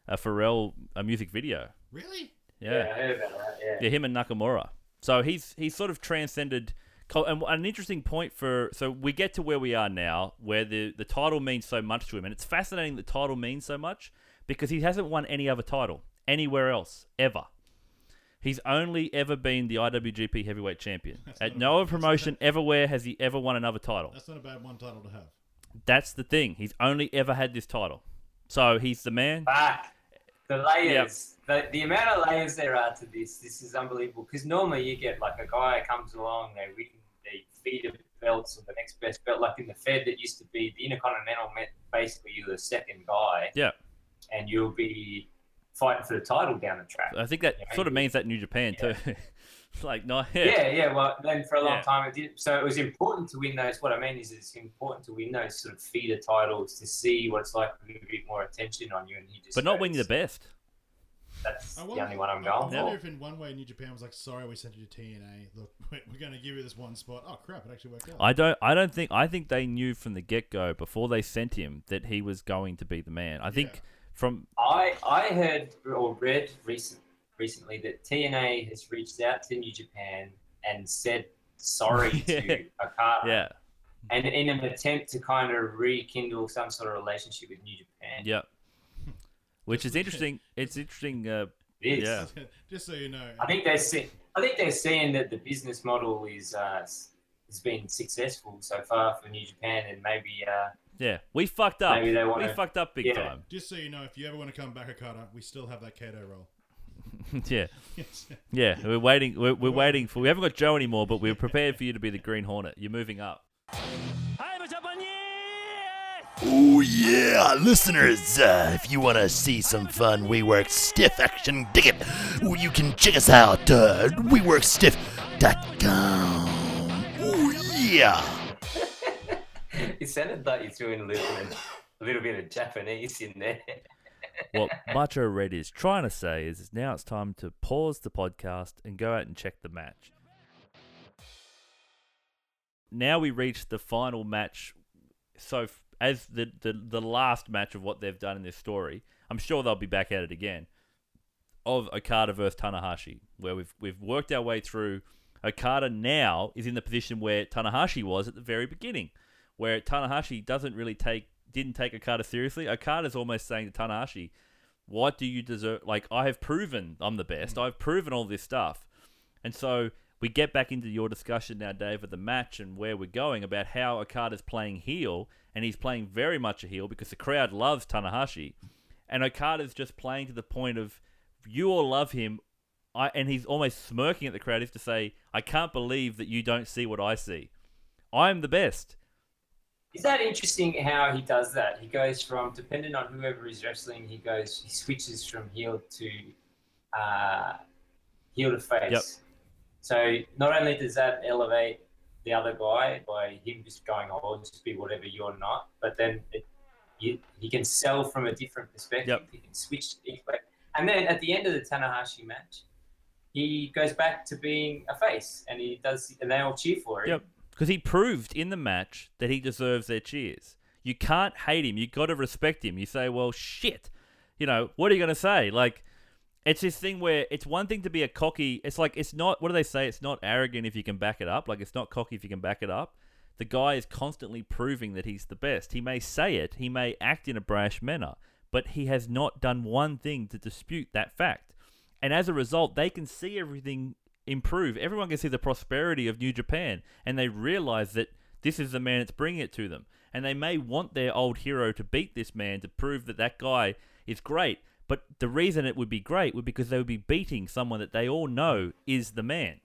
uh, Pharrell uh, music video. Really? yeah, I heard about that. Yeah. Yeah, him and Nakamura. So he's he's sort of transcended. And an interesting point for so we get to where we are now, where the the title means so much to him, and it's fascinating the title means so much because he hasn't won any other title anywhere else ever. He's only ever been the IWGP Heavyweight Champion. At no other promotion everywhere has he ever won another title. That's not a bad one title to have. That's the thing. He's only ever had this title. So he's the man. Fuck. The layers, the, the amount of layers there are to this, this is unbelievable. Because normally you get like a guy comes along, they win, they feed the belts or the next best belt. Like in the Fed, that used to be the Intercontinental meant basically you're the second guy, Yeah. and you'll be fighting for the title down the track. I think that Yeah, sort of means that New Japan Yeah. too. like no, Yeah, yeah. Well, then for a long Yeah. time it did. So it was important to win those. What I mean is, it's important to win those sort of feeder titles to see what it's like with a bit more attention on you. And he just, but not goes, winning the best. That's I the wonder, only one I'm I going wonder for. if in one way New Japan was like, "Sorry, we sent you to TNA. Look, we're going to give you this one spot." Oh crap! It actually worked out. I don't. I don't think. I think they knew from the get go before they sent him that he was going to be the man. I think from I I heard or read recent recently that TNA has reached out to New Japan and said sorry Yeah. to Okada, yeah, and in an attempt to kind of rekindle some sort of relationship with New Japan. yeah. Which is interesting. It's interesting. Uh, It is. Yeah. Just so you know, I think they're see- I think they're seeing that the business model is uh, has been successful so far for New Japan, and maybe uh, yeah, we fucked up. Maybe they wanna- fucked up big Yeah. time. just so you know, if you ever want to come back, Okada, we still have that Kato role. yeah, Yes. yeah. We're waiting. We're, we're waiting for. We haven't got Joe anymore, but we're prepared for you to be the Green Hornet. You're moving up. Oh yeah, listeners! Uh, if you want to see some fun We Work Stiff action, dig it. You can check us out. Uh, WeWorkStiff.com. Oh yeah! it sounded like you threw in a little a little bit of Japanese in there. What Macho Red is trying to say is, now it's time to pause the podcast and go out and check the match. Now we reach the final match. So as the, the the last match of what they've done in this story. I'm sure they'll be back at it again. Of Okada versus Tanahashi, where we've we've worked our way through. Okada now is in the position where Tanahashi was at the very beginning, where Tanahashi doesn't really take didn't take Okada seriously. Okada's almost saying to Tanahashi, "What do you deserve? Like I have proven I'm the best. Mm. I've proven all this stuff." And so we get back into your discussion now, Dave, of the match and where we're going about how Okada's playing heel, and he's playing very much a heel because the crowd loves Tanahashi, and Okada's just playing to the point of you all love him, I, and he's almost smirking at the crowd as to say, "I can't believe that you don't see what I see. I'm the best." Is that interesting how he does that? He goes from depending on whoever is wrestling, he goes he switches from heel to uh, heel to face. Yep. So not only does that elevate the other guy by him just going, "Oh, I'll just be whatever you're not," but then it, you, he can sell from a different perspective. Yep. He can switch. And then at the end of the Tanahashi match, he goes back to being a face, and he does, and they all cheer for him. Yep. Because he proved in the match that he deserves their cheers. You can't hate him. You got to respect him. You say, well, shit. You know, what are you going to say? Like, it's this thing where it's one thing to be a cocky. It's like, it's not, what do they say? It's not arrogant if you can back it up. Like, it's not cocky if you can back it up. The guy is constantly proving that he's the best. He may say it, he may act in a brash manner, but he has not done one thing to dispute that fact. And as a result, they can see everything improve. Everyone can see the prosperity of New Japan, and they realize that this is the man that's bringing it to them. And they may want their old hero to beat this man to prove that that guy is great. But the reason it would be great would because they would be beating someone that they all know is the man.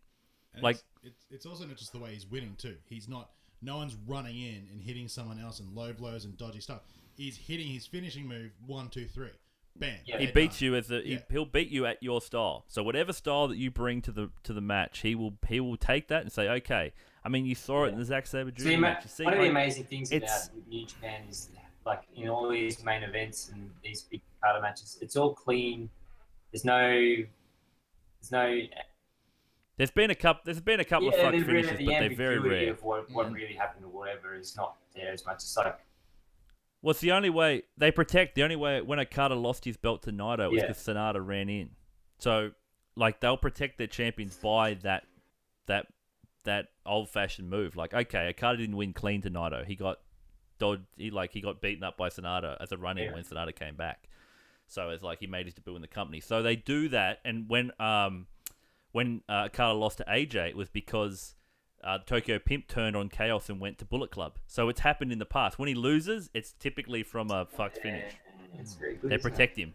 And Like- it's, it's, it's also not just the way he's winning too. He's not. No one's running in and hitting someone else and low blows and dodgy stuff. He's hitting his finishing move one, two, three, bam. Yeah. He beats done. you as a he, Yeah. he'll beat you at your style. So whatever style that you bring to the to the match, he will he will take that and say, okay. I mean, you saw it in the Zack Sabre So Jr. the match. You see, one of the amazing things about it's- New Japan is like in all these main events and these big Okada matches, it's all clean. There's no, there's no. there's been a couple. There's been a couple yeah, of fuck there's really- finishes, the but they're very rare. Of what, what Mm. really happened or whatever is not there as much. It's like Well, it's the only way they protect. The only way when Okada lost his belt to Naito was because Sanada ran in. So, like, they'll protect their champions by that that that old fashioned move. Like, okay, Okada didn't win clean to Naito. He got dod- he like he got beaten up by Sanada as a run in Yeah. when Sanada came back. So it's like he made his debut in the company. So they do that, and when um when uh, Okada lost to AJ, it was because uh, Tokyo Pimp turned on Chaos and went to Bullet Club. So it's happened in the past. When he loses, it's typically from a fucked finish. it's very good. They isn't it? protect him.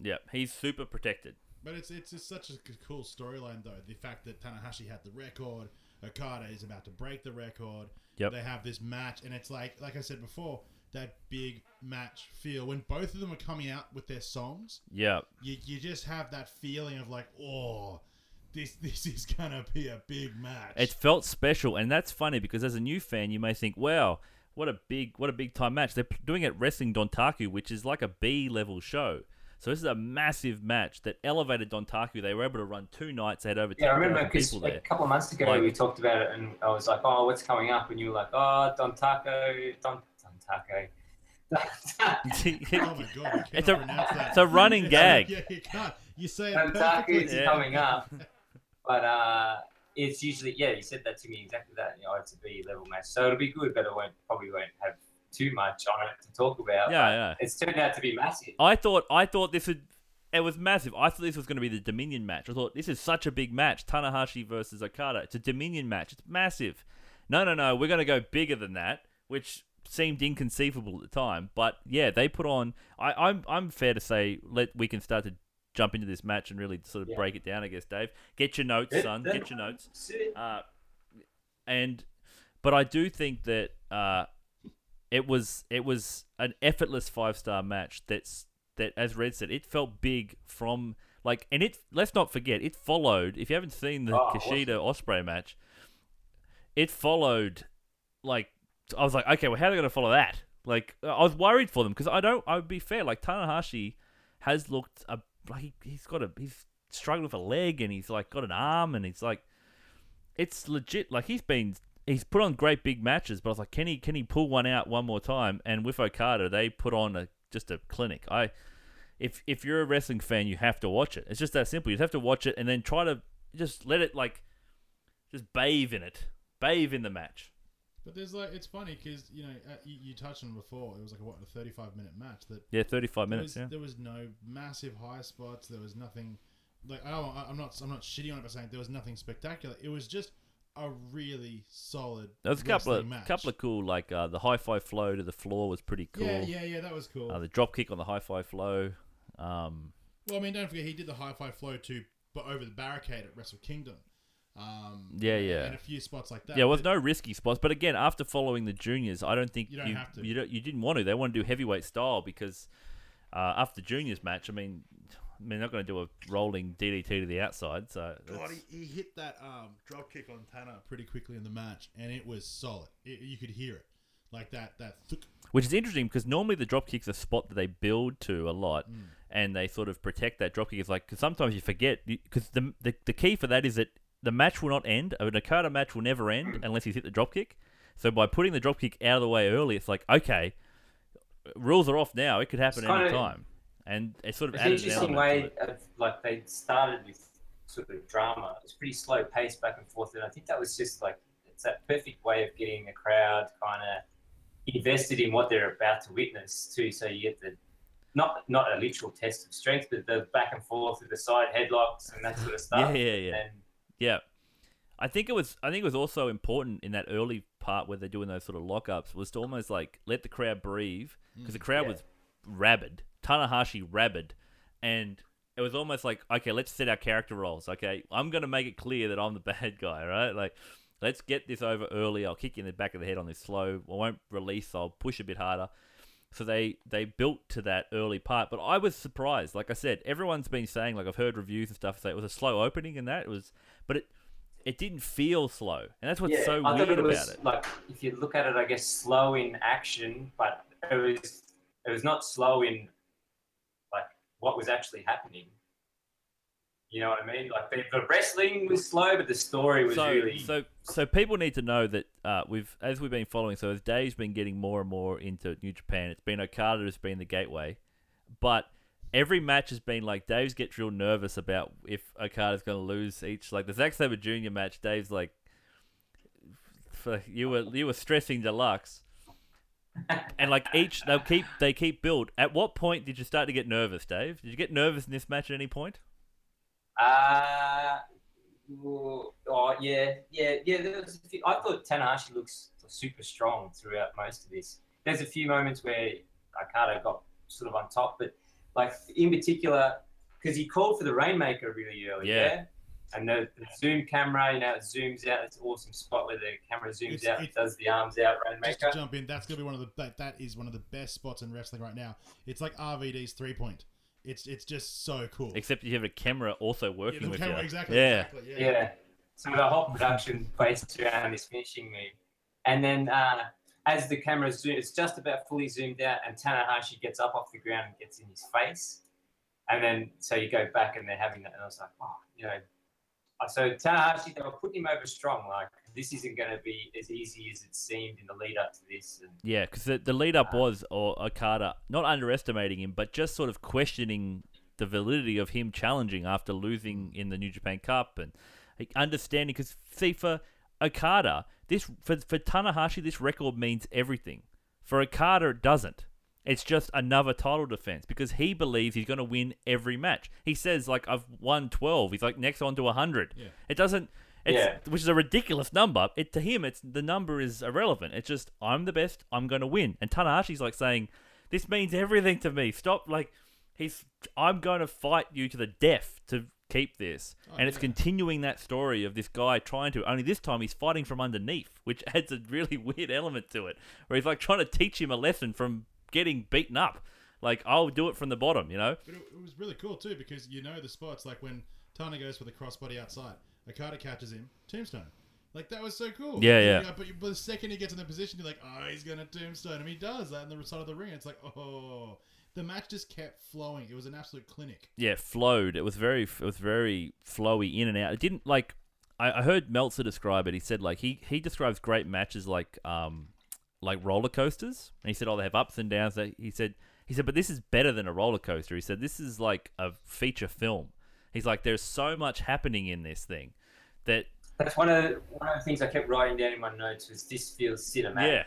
Yeah, he's super protected. But it's it's just such a cool storyline though. The fact that Tanahashi had the record, Okada is about to break the record. Yep. They have this match, and it's like like I said before, that big match feel when both of them are coming out with their songs. Yeah, You you just have that feeling of like, oh, this this is gonna be a big match. it felt special, and that's funny because as a new fan, you may think, "Wow, what a big, what a big time match." They're doing it at Wrestling Dontaku, which is like a B level show. So this is a massive match that elevated Dontaku. They were able to run two nights. They had over Yeah, I remember because people a couple of months ago Like- we talked about it, and I was like, "Oh, what's coming up?" And you were like, "Oh, Don Taco, Don Don Taco." oh my god, you cannot It's a- pronounce that. it's a running gag. Yeah, you can't. You say it Don Taco perfectly. is Yeah. coming up, but uh, it's usually yeah. You said that to me exactly that. You know, it's a B level match, so it'll be good, but it won't probably won't have too much on it to talk about. Yeah, yeah. It's turned out to be massive. I thought I thought this would it was massive. I thought this was going to be the Dominion match. I thought this is such a big match, Tanahashi versus Okada. It's a Dominion match. It's massive. No, no, no. We're going to go bigger than that, which seemed inconceivable at the time. But yeah, they put on. I, I'm I'm fair to say let we can start to jump into this match and really sort of Yeah. break it down. I guess Dave, get your notes, son. Get your notes. Uh, and but I do think that uh, it was it was an effortless five star match. That's that as Red said, it felt big from like, and it let's not forget it followed. If you haven't seen the Oh, Kushida Ospreay match, it followed like I was like, okay, well, how are they going to follow that? Like, I was worried for them because I don't. I would be fair. Like Tanahashi has looked a like he, he's got a he's struggled with a leg and he's like got an arm and he's like it's legit. Like he's been he's put on great big matches, but I was like, can he can he pull one out one more time? And with Okada, they put on a just a clinic. I if if you're a wrestling fan, you have to watch it. It's just that simple. You have to watch it and then try to just let it like just bathe in it, bathe in the match. But there's like it's funny because you know uh, you, you touched on it before. It was like a, what a 35 minute match that Yeah, 35 there minutes. was, Yeah. there was no massive high spots. There was nothing like I don't, I'm not I'm not shitting on it by saying there was nothing spectacular. It was just a really solid. There was a couple of match. couple of cool like uh, the high fly flow to the floor was pretty cool. Yeah, yeah, yeah. That was cool. Uh, the drop kick on the high fly flow. Um, well, I mean, don't forget he did the high fly flow too, but over the barricade at Wrestle Kingdom. Um, Yeah, yeah. and a few spots like that. yeah, there was no risky spots, but again, after following the juniors, I don't think You don't you, have to. you, don't, you didn't want to. They want to do heavyweight style because uh, after juniors match, I mean, I mean, they're not going to do a rolling DDT to the outside. So God, he, he hit that um, drop kick on Tana pretty quickly in the match, and it was solid. It, you could hear it, like that. That thuk. which is interesting because normally the drop kick's a spot that they build to a lot, Mm. and they sort of protect that drop kick. It's like cause sometimes you forget because the, the the key for that is that the match will not end. A Okada match will never end unless he's hit the drop kick. So by putting the drop kick out of the way early, it's like okay, rules are off now. It could happen It's any time, and it sort of It's an added interesting way of like they started with sort of drama. It's pretty slow pace back and forth, and I think that was just like it's that perfect way of getting the crowd kind of invested in what they're about to witness too. So you get the not not a literal test of strength, but the back and forth with the side headlocks and that sort of stuff. Yeah, yeah, yeah. And Yeah, I think it was. I think it was also important in that early part where they're doing those sort of lockups was to almost like let the crowd breathe because the mm, crowd Yeah. was rabid, Tanahashi rabid, and it was almost like okay, let's set our character roles. Okay, I'm gonna make it clear that I'm the bad guy, right? Like. Let's get this over early. I'll kick you in the back of the head on this slow. I won't release. I'll push a bit harder. So they they built to that early part, but I was surprised. Like I said, everyone's been saying like I've heard reviews and stuff say it was a slow opening in that it was, but it it didn't feel slow, and that's what's yeah, so I weird it was about it. like if you look at it, I guess slow in action, but it was it was not slow in like what was actually happening. You know what I mean? Like the, the wrestling was slow, but the story was So really so so people need to know that uh, we've as we've been following. So as Dave's been getting more and more into New Japan, it's been Okada has been the gateway, but. Every match has been like Dave's gets real nervous about if Okada's going to lose each. Like the Zack Sabre Jr. match, Dave's like, "You were you were stressing deluxe," and like each they'll keep they keep build. At what point did you start to get nervous, Dave? Did you get nervous in this match at any point? Uh, oh yeah, yeah, yeah. There was a few, I thought Tanahashi looks super strong throughout most of this. There's a few moments where Okada got sort of on top, but like in particular, because he called for the Rainmaker really early, Yeah. yeah. And the, the zoom camera, you know, it zooms out. It's an awesome spot where the camera zooms It's- out, it's- does the arms out, Just Rainmaker. to jump in, that's gonna be one of the that, that is one of the best spots in wrestling right now. It's like RVD's three point. It's it's just so cool. Except you have a camera also Yeah, working the with camera- you. exactly, Yeah. exactly. Yeah. Yeah. So the whole production based around this finishing move. And then uh, as the camera zooms, it's just about fully zoomed out, and Tanahashi gets up off the ground and gets in his face. And then so you go back and they're having that, and I was like, oh, you know. So Tanahashi, they were putting him over strong. Like this isn't going to be as easy as it seemed in the lead up to this. And Yeah, because the, the lead up Uh, was or Okada not underestimating him, but just sort of questioning the validity of him challenging after losing in the New Japan Cup and understanding. Because see, for Okada, this for for Tanahashi, this record means everything. For Okada, it doesn't. It's just another title defense because he believes he's going to win every match. He says like I've won twelve. He's like next on to hundred. Yeah. It doesn't. It's, Yeah. which is a ridiculous number. It to him, it's the number is irrelevant. It's just I'm the best. I'm going to win. And Tanahashi's like saying, "This means everything to me. Stop." Like he's, I'm going to fight you to the death to keep this. Oh, and it's yeah. continuing that story of this guy trying to. Only this time he's fighting from underneath, which adds a really weird element to it, where he's like trying to teach him a lesson from getting beaten up. Like I'll do it from the bottom, you know. But it, it was really cool too because you know the spots like when Tana goes for the crossbody outside, Okada catches him, tombstone. Like that was so cool. Yeah, yeah. But, but the second he gets in the position, you're like, oh, he's gonna tombstone him. He does that in the side of the ring. It's like, oh, the match just kept flowing. It was an absolute clinic. yeah, it flowed. It was very, it was very flowy in and out. It didn't like. I, I heard Meltzer describe it. He said like he he describes great matches like um like roller coasters, and he said oh they have ups and downs. He said he said but this is better than a roller coaster. He said this is like a feature film. He's like there's so much happening in this thing that That's one of the, one of the things I kept writing down in my notes was this feels cinematic. yeah.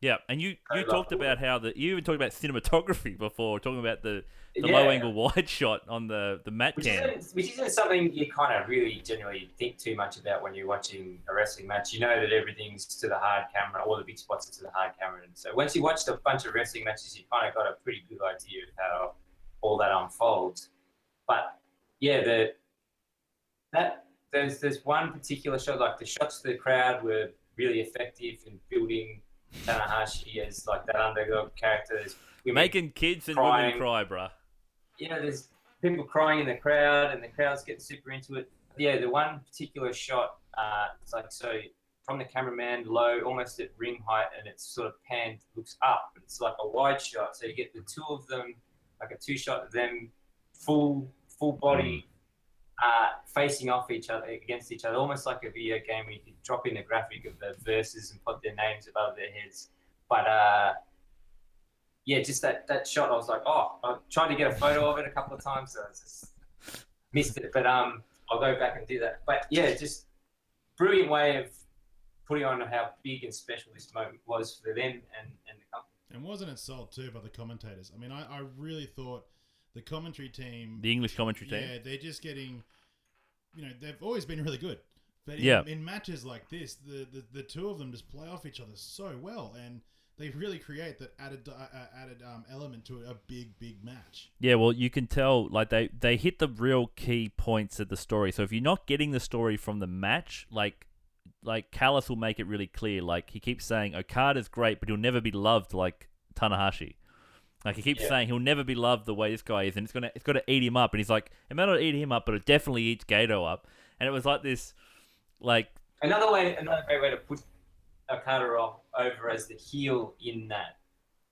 Yeah, and you, you talked about how the you even talked about cinematography before, talking about the, the Yeah. low angle wide shot on the the mat Which cam. isn't, which isn't something you kind of really generally think too much about when you're watching a wrestling match. You know that everything's to the hard camera, all the big spots are to the hard camera. And so once you watched a bunch of wrestling matches, you kind of got a pretty good idea of how all that unfolds. But yeah, the that there's there's one particular shot, like the shots to the crowd were really effective in building Tanahashi as like that underdog character. There's Making kids and women cry, bruh. you know, there's people crying in the crowd, and the crowd's getting super into it. Yeah, the one particular shot, uh, it's like so from the cameraman low, almost at ring height, and it's sort of panned, looks up. It's like a wide shot, so you get the two of them, like a two shot of them, full full body, uh, facing off each other against each other, almost like a video game where you could drop in a graphic of the verses and put their names above their heads. But uh, yeah, just that, that shot, I was like, oh, I tried to get a photo of it a couple of times, so I just missed it. But um, I'll go back and do that. But yeah, just brilliant way of putting on how big and special this moment was for them and, and the company. And wasn't it sold too by the commentators? I mean, I, I really thought the commentary team. The English commentary team. Yeah, they're just getting. You know, they've always been really good. But in, Yeah. in matches like this, the, the, the two of them just play off each other so well. And they really create that added uh, uh, added um, element to a big, big match. Yeah, well, you can tell like they they hit the real key points of the story. So if you're not getting the story from the match, like like Callis will make it really clear. Like he keeps saying Okada's great, but he'll never be loved like Tanahashi. Like he keeps Yeah. saying he'll never be loved the way this guy is, and it's gonna it's gonna eat him up. And he's like, it may not eat him up, but it definitely eats Gedo up. And it was like this, like Another way, another great way to put Okada off over as the heel in that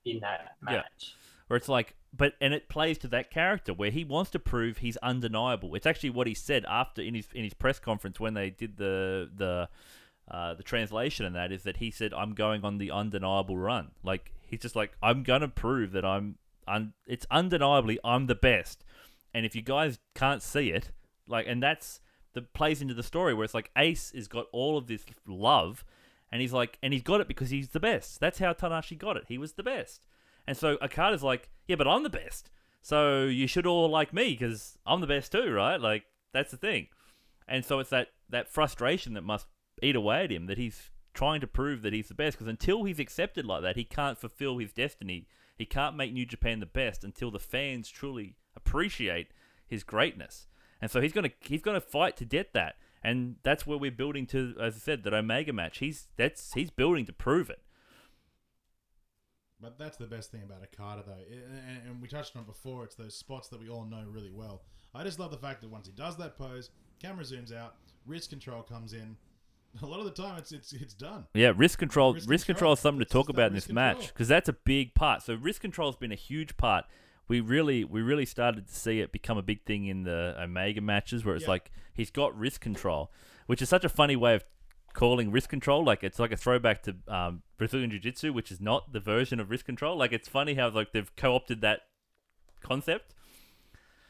in that Yeah. match. where it's like but and it plays to that character where he wants to prove he's undeniable it's actually what he said after in his in his press conference when they did the the uh, the translation and that is that he said i'm going on the undeniable run like he's just like i'm gonna prove that i'm un- it's undeniably i'm the best and if you guys can't see it like and that's that plays into the story where it's like ace has got all of this love and he's like and he's got it because he's the best that's how tanashi got it he was the best and so Okada's like, yeah, but I'm the best. So you should all like me because I'm the best too, right? Like that's the thing. And so it's that that frustration that must eat away at him that he's trying to prove that he's the best because until he's accepted like that, he can't fulfill his destiny. He can't make New Japan the best until the fans truly appreciate his greatness. And so he's gonna he's gonna fight to get that. And that's where we're building to, as I said, that Omega match. He's that's he's building to prove it. But that's the best thing about Okada, though. And, and we touched on it before. It's those spots that we all know really well. I just love the fact that once he does that pose, camera zooms out, wrist control comes in. A lot of the time, it's it's it's done. Yeah, wrist control. Risk Risk, control. control is something to talk about in this risk match because that's a big part. So wrist control has been a huge part. We really, we really started to see it become a big thing in the Omega matches where it's Yeah. like he's got wrist control, which is such a funny way of calling wrist control. Like it's like a throwback to um, Brazilian Jiu Jitsu, which is not the version of wrist control. Like it's funny how like they've co-opted that concept.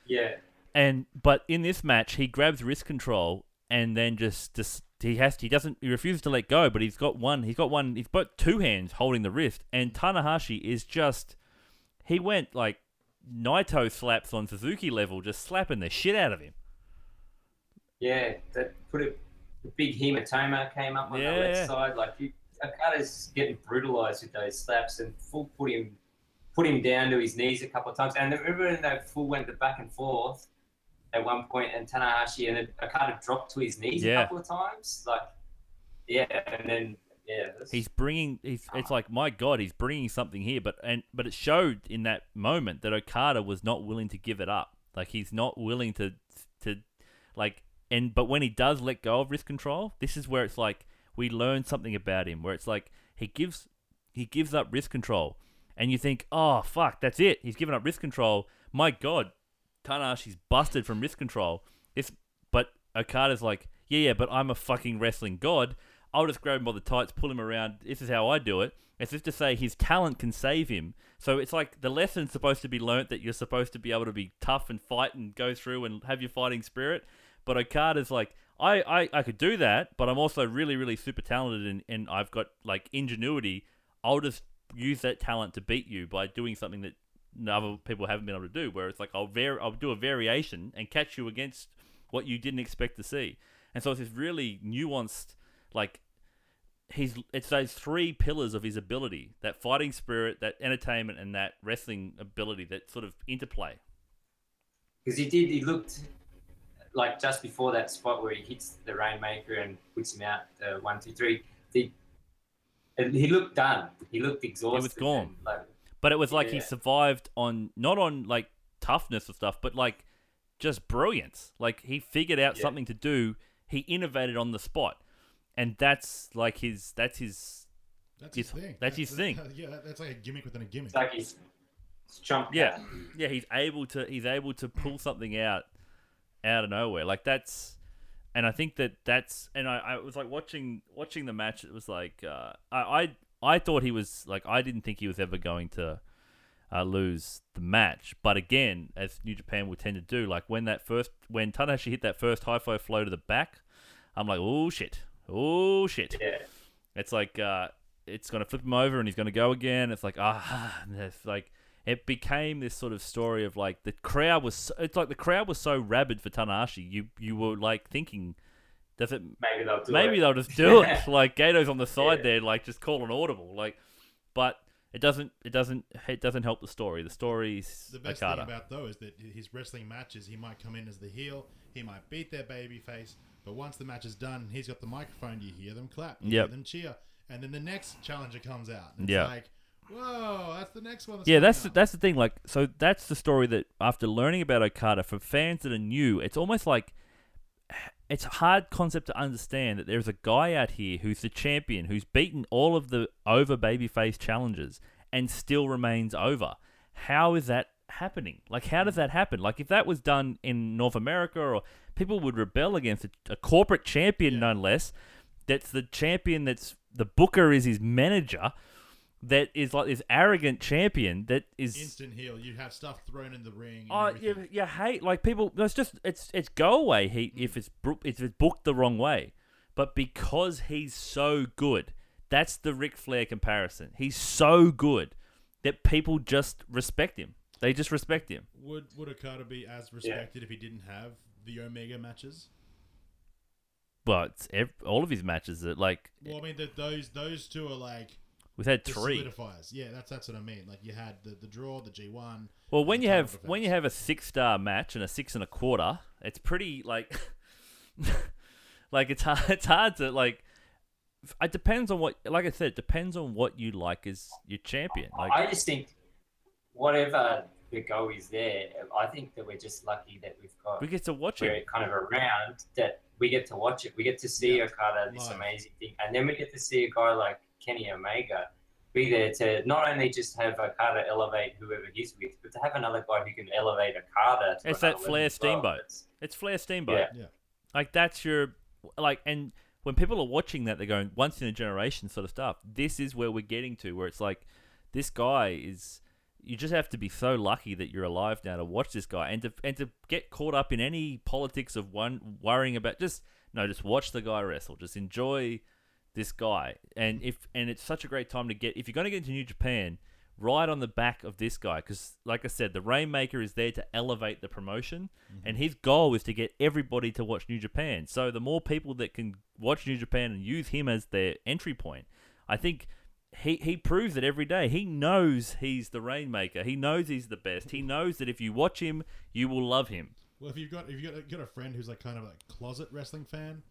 Yeah. And but in this match, he grabs wrist control and then just just he has to, he doesn't he refuses to let go. But he's got one. He's got one. He's got two hands holding the wrist. And Tanahashi is just he went like Naito slaps on Suzuki level, just slapping the shit out of him. Yeah, that put a, a big hematoma came up on the Yeah. left side. Like you, Okada's getting brutalized with those slaps and full put him put him down to his knees a couple of times. And remember when they full went the back and forth at one point, and Tanahashi and then Okada dropped to his knees Yeah. a couple of times. Like, yeah, and then yeah, He's bringing. He's. It's like my God, he's bringing something here. But and but it showed in that moment that Okada was not willing to give it up. Like he's not willing to to like. And but when he does let go of wrist control, this is where it's like we learn something about him. Where it's like he gives he gives up wrist control, and you think, oh fuck, that's it. He's given up wrist control. My God, Tanahashi's busted from wrist control. It's but Okada's like, yeah, yeah, but I'm a fucking wrestling god. I'll just grab him by the tights, pull him around. This is how I do it. It's just to say his talent can save him. So it's like the lesson's supposed to be learnt that you're supposed to be able to be tough and fight and go through and have your fighting spirit. But Okada's like, I, I, I could do that, but I'm also really, really super talented and, and I've got like ingenuity. I'll just use that talent to beat you by doing something that other people haven't been able to do. Where it's like I'll var- I'll do a variation and catch you against what you didn't expect to see. And so it's this really nuanced, like he's it's those three pillars of his ability: that fighting spirit, that entertainment, and that wrestling ability that sort of interplay. because he did. He looked like just before that spot where he hits the rainmaker and puts him out the one, two, three. He, he looked done. He looked exhausted. He was gone. like, But it was like he survived on not on like toughness or stuff, but like just brilliance. Like he figured out Yeah. something to do. He innovated on the spot, and that's like his. That's his. That's his It's- thing. that's his thing. yeah, that, that's like a gimmick within a gimmick. it's like he's, he's trumped. Yeah, yeah. He's able to. He's able to pull something out, out of nowhere. Like that's, and I think that that's. And I, I was like watching watching the match. It was like uh, I, I I thought he was like I didn't think he was ever going to uh, lose the match. But again, as New Japan would tend to do, like when that first when Tanahashi hit that first high fly flow to the back, I'm like, oh shit, oh shit. Yeah. It's like uh, it's gonna flip him over and he's gonna go again. It's like ah, it's like it became this sort of story of like the crowd was. So, it's like the crowd was so rabid for Tanahashi. You you were like thinking, does it? Maybe they'll do Maybe it. they'll just do it. Like Gedo's on the side Yeah. there, like just call an audible. Like, but it doesn't. It doesn't. It doesn't help the story. The story's The best Okada. thing about though is that his wrestling matches, he might come in as the heel, he might beat their baby face, but once the match is done, he's got the microphone. You hear them clap, you Yep. hear them cheer, and then the next challenger comes out. And Yeah. It's like, whoa, that's the next one. That's yeah, that's up." that's the thing. Like, so that's the story that after learning about Okada, for fans that are new, it's almost like it's a hard concept to understand that there's a guy out here who's the champion, who's beaten all of the over babyface challenges and still remains over. How is that happening? Like, how does that happen? Like, if that was done in North America, or people would rebel against a, a corporate champion, Yeah. no less. That's the champion. That's the booker is his manager. That is like this arrogant champion that is instant heel. You have stuff thrown in the ring. and Oh, you, everything. you hate like people. It's just it's it's go away heat mm. if it's if it's booked the wrong way, but because he's so good, that's the Ric Flair comparison. He's so good that people just respect him. They just respect him. Would would Okada be as respected if he didn't have the Omega matches? But it's ev- all of his matches are like Well, I mean, that those those two are like we've had the three. solidifiers. Yeah, that's that's what I mean. Like you had the, the draw, the G one. Well, when you title have when you have a six star match and a six and a quarter, it's pretty like like it's hard, it's hard to like. It depends on what, like I said, it depends on what you like as your champion. Like, I just think whatever the goal is there, I think that we're just lucky that we've got we get to watch we're it. kind of around that we get to watch it. We get to see Yeah. Okada, this Live. amazing thing, and then we get to see a guy like Kenny Omega be there to not only just have Okada elevate whoever he's with, but to have another guy who can elevate Okada. To It's that Flair level as well. Steamboat. It's- It's Flair Steamboat. Yeah. Yeah. Like that's your like, and when people are watching that, they're going once in a generation sort of stuff. This is where we're getting to, where it's like this guy is. You just have to be so lucky that you're alive now to watch this guy, and to and to get caught up in any politics of one worrying about just no, just watch the guy wrestle, just enjoy this guy, and if and it's such a great time to get if you're going to get into New Japan, right on the back of this guy because like i said the rainmaker is there to elevate the promotion mm-hmm. and his goal is to get everybody to watch new japan. So the more people that can watch new japan and use him as their entry point i think he, he proves it every day. He knows he's the rainmaker. He knows he's the best. He knows that if you watch him you will love him. Well, if you've got if you got, got a friend who's like kind of a closet wrestling fan,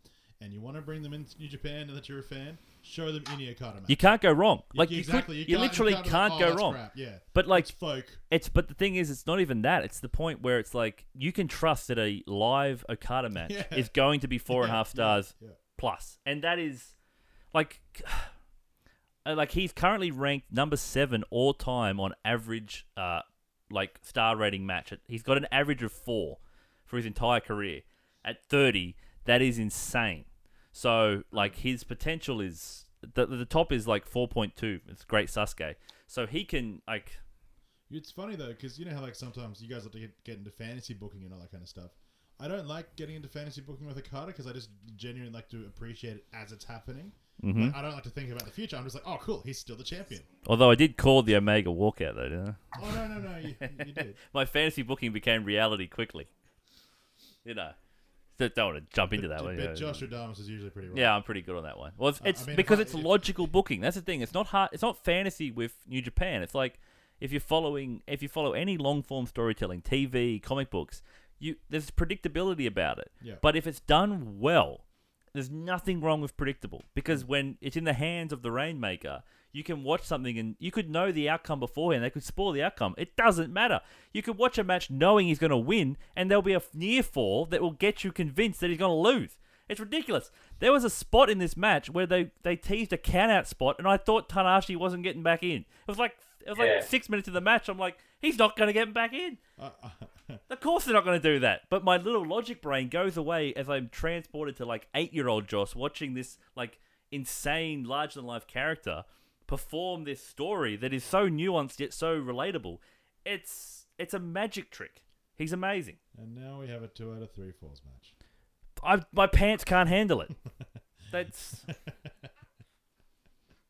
and you want to bring them into New Japan and that you're a fan, show them any Okada match. you can't go wrong like you, exactly. could, you, you, can't- literally can't, can't, oh, go wrong crap. Yeah, but like it's folk. It's but the thing is, it's not even that. It's the point where it's like you can trust that a live Okada match Yeah. is going to be four and a half stars yeah. plus, and that is like, uh, like he's currently ranked number seven all time on average, uh, like star rating match. He's got an average of four for his entire career. At thirty, that is insane. So like his potential is the the top is like four point two. It's great Sasuke. So he can like It's funny though, because you know how like sometimes you guys like to get, get into fantasy booking and all that kind of stuff. I don't like getting into fantasy booking with Okada because I just genuinely like to appreciate it as it's happening. Mm-hmm. Like, I don't like to think about the future. I'm just like, oh, cool, he's still the champion. although I did call the Omega walkout though, didn't I? Oh no, no, no, you, you did. My fantasy booking became reality quickly. You know. Don't don't want to jump into that but, one. but yeah. Josh is usually pretty right. Yeah, I'm pretty good on that one. Well, it's, Uh, I mean, because I- it's if- logical booking. That's the thing. It's not hard. It's not fantasy with New Japan. It's like if you're following, if you follow any long form storytelling, TV, comic books, you there's predictability about it. Yeah. But if it's done well, there's nothing wrong with predictable because when it's in the hands of the rainmaker, you can watch something and you could know the outcome beforehand. They could spoil the outcome. It doesn't matter. You could watch a match knowing he's going to win, and there'll be a near fall that will get you convinced that he's going to lose. It's ridiculous. There was a spot in this match where they, they teased a count out spot, and I thought Tanahashi wasn't getting back in. It was like it was Yeah. like six minutes of the match. I'm like, he's not going to get back in. Uh, uh, Of course they're not going to do that. But my little logic brain goes away as I'm transported to like eight year old Joss watching this like insane, larger than life character perform this story that is so nuanced yet so relatable. It's it's a magic trick. He's amazing. and now we have a two out of three falls match. I my pants can't handle it. That's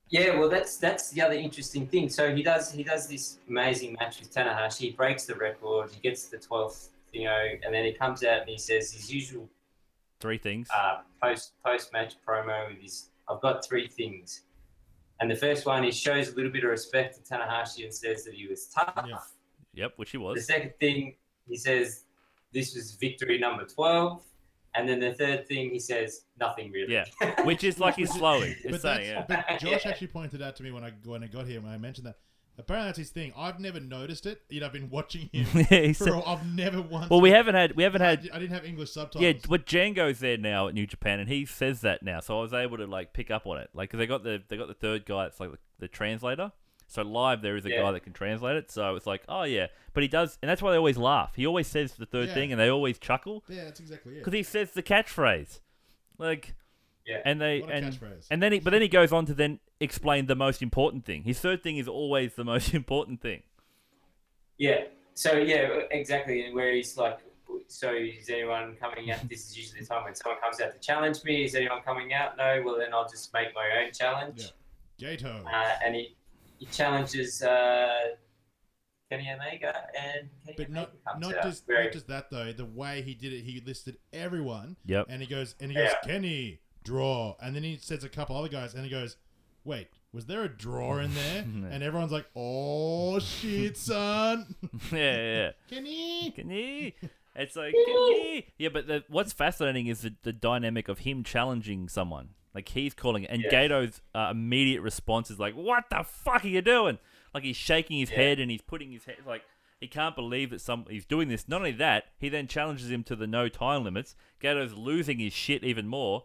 Yeah, well, that's that's the other interesting thing. So he does he does this amazing match with Tanahashi. He breaks the record. He gets the twelfth, you know, and then he comes out and he says his usual three things. uh, post post match promo with his I've got three things. And the first one he shows a little bit of respect to Tanahashi and says that he was tough. Yeah. Yep, which he was. The second thing he says this was victory number twelve. And then the third thing he says nothing really. Yeah, which is like he's slowing. But, saying, yeah. but Josh Yeah. actually pointed out to me when I when I got here when I mentioned that. Apparently that's his thing. I've never noticed it. Yet I've been watching him. Yeah, he for said- all, I've never once. well, we haven't had we haven't I, had I didn't have English subtitles. Yeah, but Django's there now at New Japan, and he says that now, so I was able to like pick up on it. Like, 'cause they got the they got the third guy, it's like the, the translator. So live, there is a Yeah. guy that can translate it. So it's like, oh yeah, but he does, and that's why they always laugh. He always says the third Yeah. thing, and they always chuckle yeah, that's exactly it. because he says the catchphrase, like, Yeah. and they What a and catchphrase. and then he but then he goes on to then explain the most important thing. His third thing is always the most important thing. Yeah. So yeah, exactly. And where he's like, so is anyone coming out? This is usually the time when someone comes out to challenge me. Is anyone coming out? No. Well, then I'll just make my own challenge. Gedo. Uh, and he he challenges uh, Kenny Omega, and Kenny but Omega not comes not out. just Very- not just that though. The way he did it, he listed everyone, Yep. and he goes and he goes Yeah. Kenny draw, and then he says a couple other guys, and he goes, wait. Was there a drawer in there? and everyone's like, "Oh shit, son, yeah, yeah. Kenny!" Can he? It's like, he? Yeah, but the, what's fascinating is the, the dynamic of him challenging someone. Like he's calling it, and Yeah. Gedo's uh, immediate response is like, "What the fuck are you doing?" Like he's shaking his Yeah. head and he's putting his head like he can't believe that some he's doing this. Not only that, he then challenges him to the no time limits. Gedo's losing his shit even more,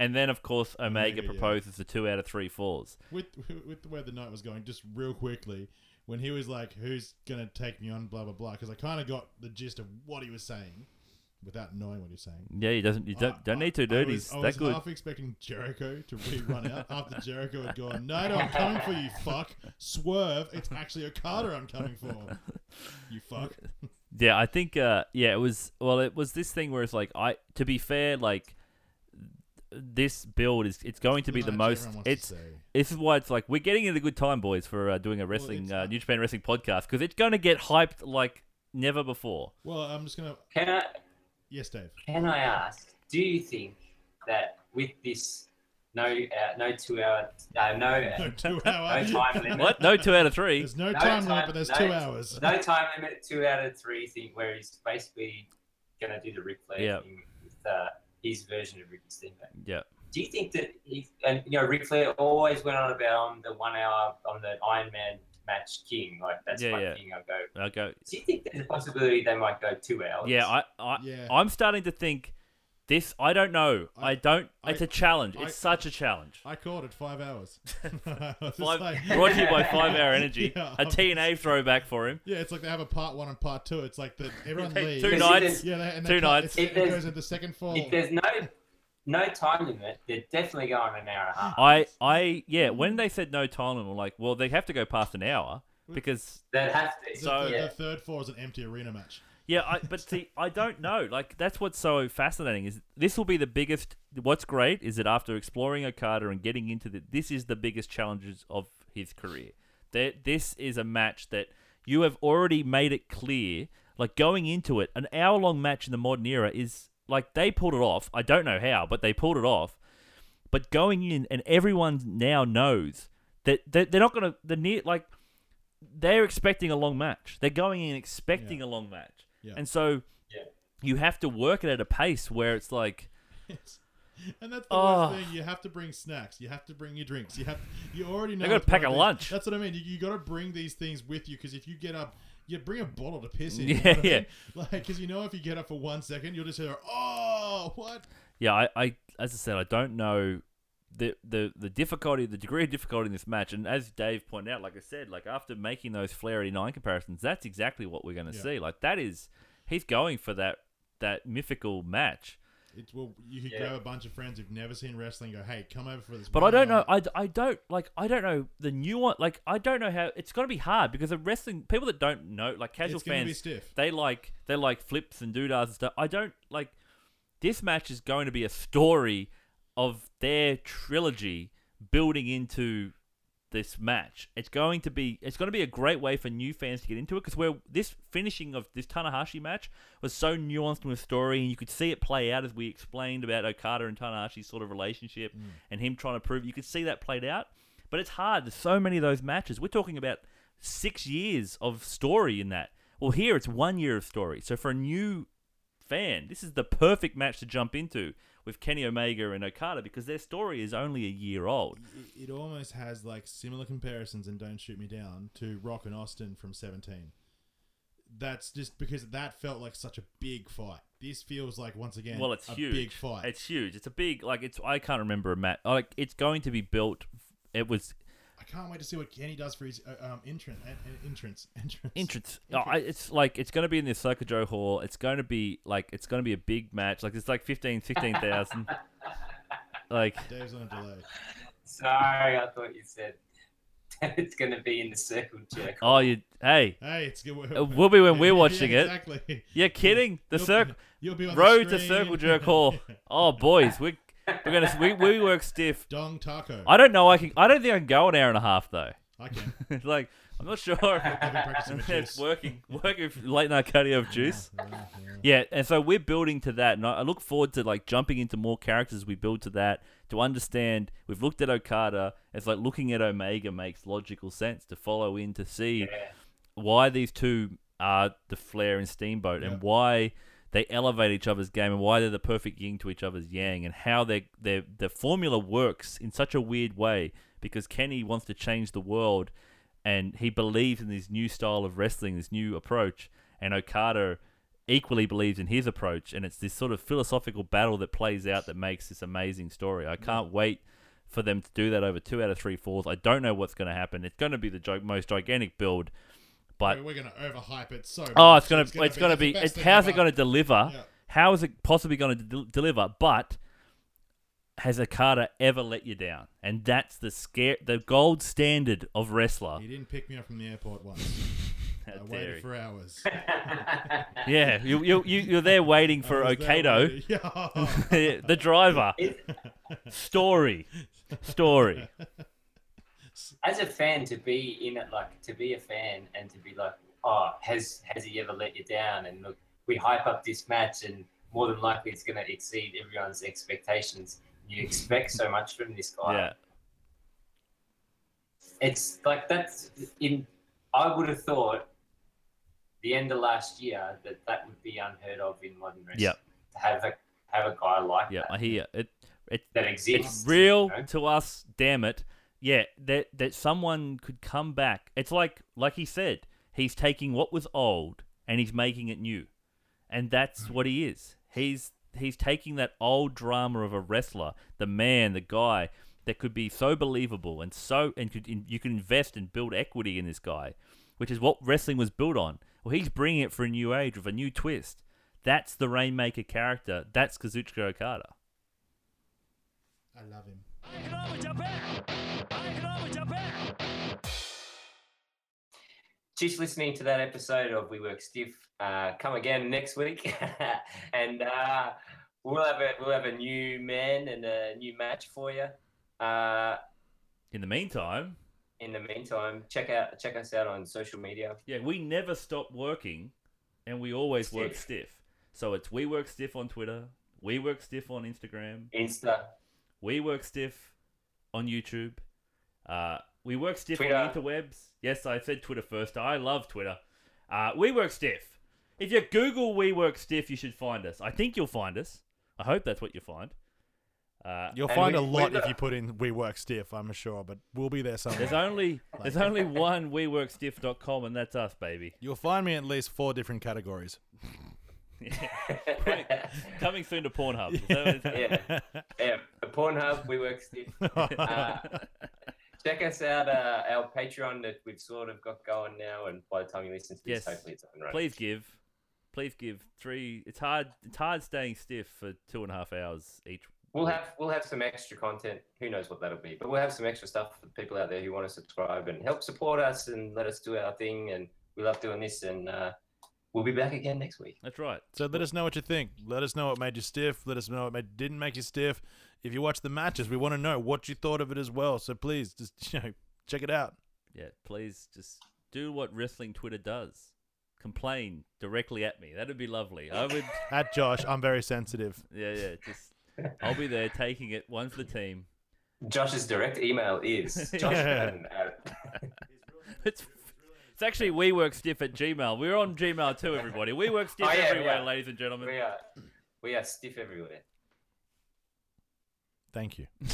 and then of course Omega, Omega, yeah. proposes the two out of three falls. with with the way the night was going, just real quickly, when he was like, "Who's gonna take me on?" Blah blah blah, because I kind of got the gist of what he was saying, without knowing what he was saying. Yeah, he doesn't. You don't, I- don't need to, I dude. was- He's I that was good. half expecting Jericho to re-run out after Jericho had gone. No, no, I'm coming for you, fuck. Swerve. It's actually Okada I'm coming for. You fuck. Yeah, I think uh yeah, it was well it was this thing where it's like I to be fair, like this build is it's going to be the most everyone wants to it's this is why it's like we're getting in a good time boys for uh, doing a wrestling it's uh, New Japan wrestling podcast because it's going to get hyped like never before. Well, I'm just gonna. Can I Yes, Dave. can I ask? Do you think that with this no uh, no two hour uh, no No two hour no time limit What? No 2 out of 3. There's no No time limit, but there's no- two hours. no time limit two out of three thing where he's basically gonna do the Ric Flair Yeah. thing with uh, his version of Ricky Steamboat. Yeah. Do you think that he and you know Ric Flair always went on about on the one hour on the Iron Man match king like that's Yeah, my yeah. thing I go. I'll go. Do you think there's a possibility they might go two hours? Yeah, I I Yeah. I'm starting to think This I don't know. I, I- don't. I- it's a challenge. I- it's such a challenge. I caught it five hours. I was just Five, like- brought to you by Five Hour Energy. Yeah, a I'm- TNA throwback for him. Yeah, it's like they have a part one and part two. It's like the everyone Hey, leaves. two nights. Yeah, they, and Two they nights. it's- If It there's- goes into second fall. If there's no no time limit, they're definitely going an hour and a half. I, I, yeah. When they said no time limit, I'm like, well, they have to go past an hour because They'd have to. the, so- the, yeah. the third floor is an empty arena match. Yeah, I, but see, I don't know. Like that's what's so fascinating is this will be the biggest. What's great is that after exploring Okada and getting into the, this is the biggest challenges of his career. That this is a match that you have already made it clear. Like going into it, an hour long match in the modern era is like they pulled it off. I don't know how, but they pulled it off. But going in and everyone now knows that they're not gonna the near like they're expecting a long match. They're going in expecting a long match. Yeah. And so Yeah. you have to work it at a pace where it's like and that's the Oh. worst ah. thing. You have to bring snacks. You have to bring your drinks. You have. You already know. gotta it's one pack a lunch. That's what I mean. You, you got to bring these things with you because if you get up, you bring a bottle to piss in. Yeah, you know what I yeah. mean? Like because you know if you get up for one second, you'll just hear, "Oh, what?" yeah, I, I as I said, I don't know the the the difficulty, the degree of difficulty in this match. And as Dave pointed out, like I said, like after making those Flair 89 comparisons, that's exactly what we're going to Yeah. see. Like that is he's going for that that mythical match. It's well, you could Yeah. grab a bunch of friends who've never seen wrestling. and Go, hey, come over for this. But I don't know. I, I don't like. I don't know the nuance. Like I don't know how it's going to be hard because the wrestling people that don't know, like casual It's gonna be fans, stiff. they like they like flips and doodads and stuff. I don't like. This match is going to be a story of their trilogy building into this match. It's going to be it's going to be a great way for new fans to get into it because where this finishing of this Tanahashi match was so nuanced in a story and you could see it play out as we explained about Okada and Tanahashi's sort of relationship mm. and him trying to prove you could see that played out. But it's hard. There's so many of those matches. We're talking about six years of story in that. Well, here it's one year of story. So for a new fan, this is the perfect match to jump into with Kenny Omega and Okada because their story is only a year old. It, it almost has like similar comparisons, and don't shoot me down to Rock and Austin from Seventeen. That's just because that felt like such a big fight. This feels like once again, well, it's a huge. big fight. It's huge. It's a big like it's. I can't remember a match. Like it's going to be built. It was can't wait to see what Kenny does for his uh, um, entrance, entrance, entrance. entrance. Oh, I, it's like it's going to be in the Osaka-jo Hall. It's going to be like it's going to be a big match. Like it's like 15, 16,000. like Dave's on a delay. Sorry, I thought you said it's going to be in the circle jerk. oh you hey Hey, it's good. It will be when we're watching yeah, it. Exactly. you're kidding the You'll- circle You'll be on the road to. Circle Jerk Hall. Oh boys, we we're gonna we, we work stiff. Dong taco. I don't know. I can. I don't think I can go an hour and a half though. I can. like I'm not sure. I've been practicing with it's working, working with late night cardio of juice. Yeah, and so we're building to that, and I I look forward to like jumping into more characters. We build to that to understand. We've looked at Okada. It's like looking at Omega makes logical sense to follow in to see Yeah. why these two are the Flair and Steamboat, Yeah. and why they elevate each other's game, and why they're the perfect yin to each other's yang, and how they their the formula works in such a weird way because Kenny wants to change the world, and he believes in this new style of wrestling, this new approach, and Okada equally believes in his approach, and it's this sort of philosophical battle that plays out that makes this amazing story. I can't wait for them to do that over two out of three falls. I don't know what's going to happen. It's going to be the most gigantic build, but we're, we're gonna overhype it so. oh, it's going to it's going to the be. It's, thing how's it going to deliver? Yeah. How is it possibly going to del deliver? But has Okada ever let you down? And that's the scare, the gold standard of wrestler. He didn't pick me up from the airport once. I dare waited he. for hours. Yeah, you you you you're there waiting for I was Okado, Yeah. the driver. Story, story. As a fan, to be in it, like to be a fan, and to be like, oh, has has he ever let you down? And look, we hype up this match, and more than likely, it's going to exceed everyone's expectations. You expect so much from this guy. Yeah, it's like that's in. I would have thought the end of last year that that would be unheard of in modern wrestling. Yep. To have a have a guy like yeah. that I hear it. It that exists. it's real you know? to us. Damn it. Yeah, that that someone could come back. It's like like he said, he's taking what was old and he's making it new, and that's mm. what he is. He's he's taking that old drama of a wrestler, the man, the guy that could be so believable and so and could, you can invest and build equity in this guy, which is what wrestling was built on. Well, he's bringing it for a new age with a new twist. That's the Rainmaker character. That's Kazuchika Okada. I love him. I can always jump out. Just listening to that episode of We Work Stiff. Uh, come again next week, and uh, we'll have a we'll have a new man and a new match for you. Uh, In the meantime, in the meantime, check out check us out on social media. yeah, we never stop working, and we always work Stiff. stiff. So it's we work stiff on Twitter, we work stiff on Instagram, Insta, we work stiff on YouTube. Uh, we work stiff Twitter. on interwebs. Yes, I said Twitter first. I love Twitter. Uh, we work stiff. If you Google we work stiff, you should find us. I think you'll find us. I hope that's what you find. Uh, You'll find we- a lot if you put in "We Work Stiff." I'm sure, but we'll be there somewhere. there's only there's only one weworkstiff.com, and that's us, baby. You'll find me in at least four different categories. Coming soon to Pornhub. Is that what it's- yeah, yeah. Pornhub, We Work Stiff. Uh, check us out, uh, our Patreon that we've sort of got going now, and by the time you listen to this, Yes. hopefully it's up and running. Please give. Please give three. It's hard. It's hard staying stiff for two and a half hours each. We'll have we'll have some extra content. Who knows what that'll be? But we'll have some extra stuff for people out there who want to subscribe and help support us and let us do our thing. And we love doing this. And uh, we'll be back again next week. That's right. So let us know what you think. Let us know what made you stiff. Let us know what made, didn't make you stiff. If you watch the matches, we want to know what you thought of it as well. So please, just you know, check it out. Yeah. Please just do what wrestling Twitter does. Complain directly at me. That'd be lovely. I would. At Josh, I'm very sensitive. Yeah. Yeah. Just. I'll be there taking it one for the team. Josh's direct email is Josh Madden at- It's. It's actually we work stiff at Gmail. We're on Gmail too, everybody. We work stiff Oh, yeah, everywhere, yeah. ladies and gentlemen. we are we are stiff everywhere. Thank you.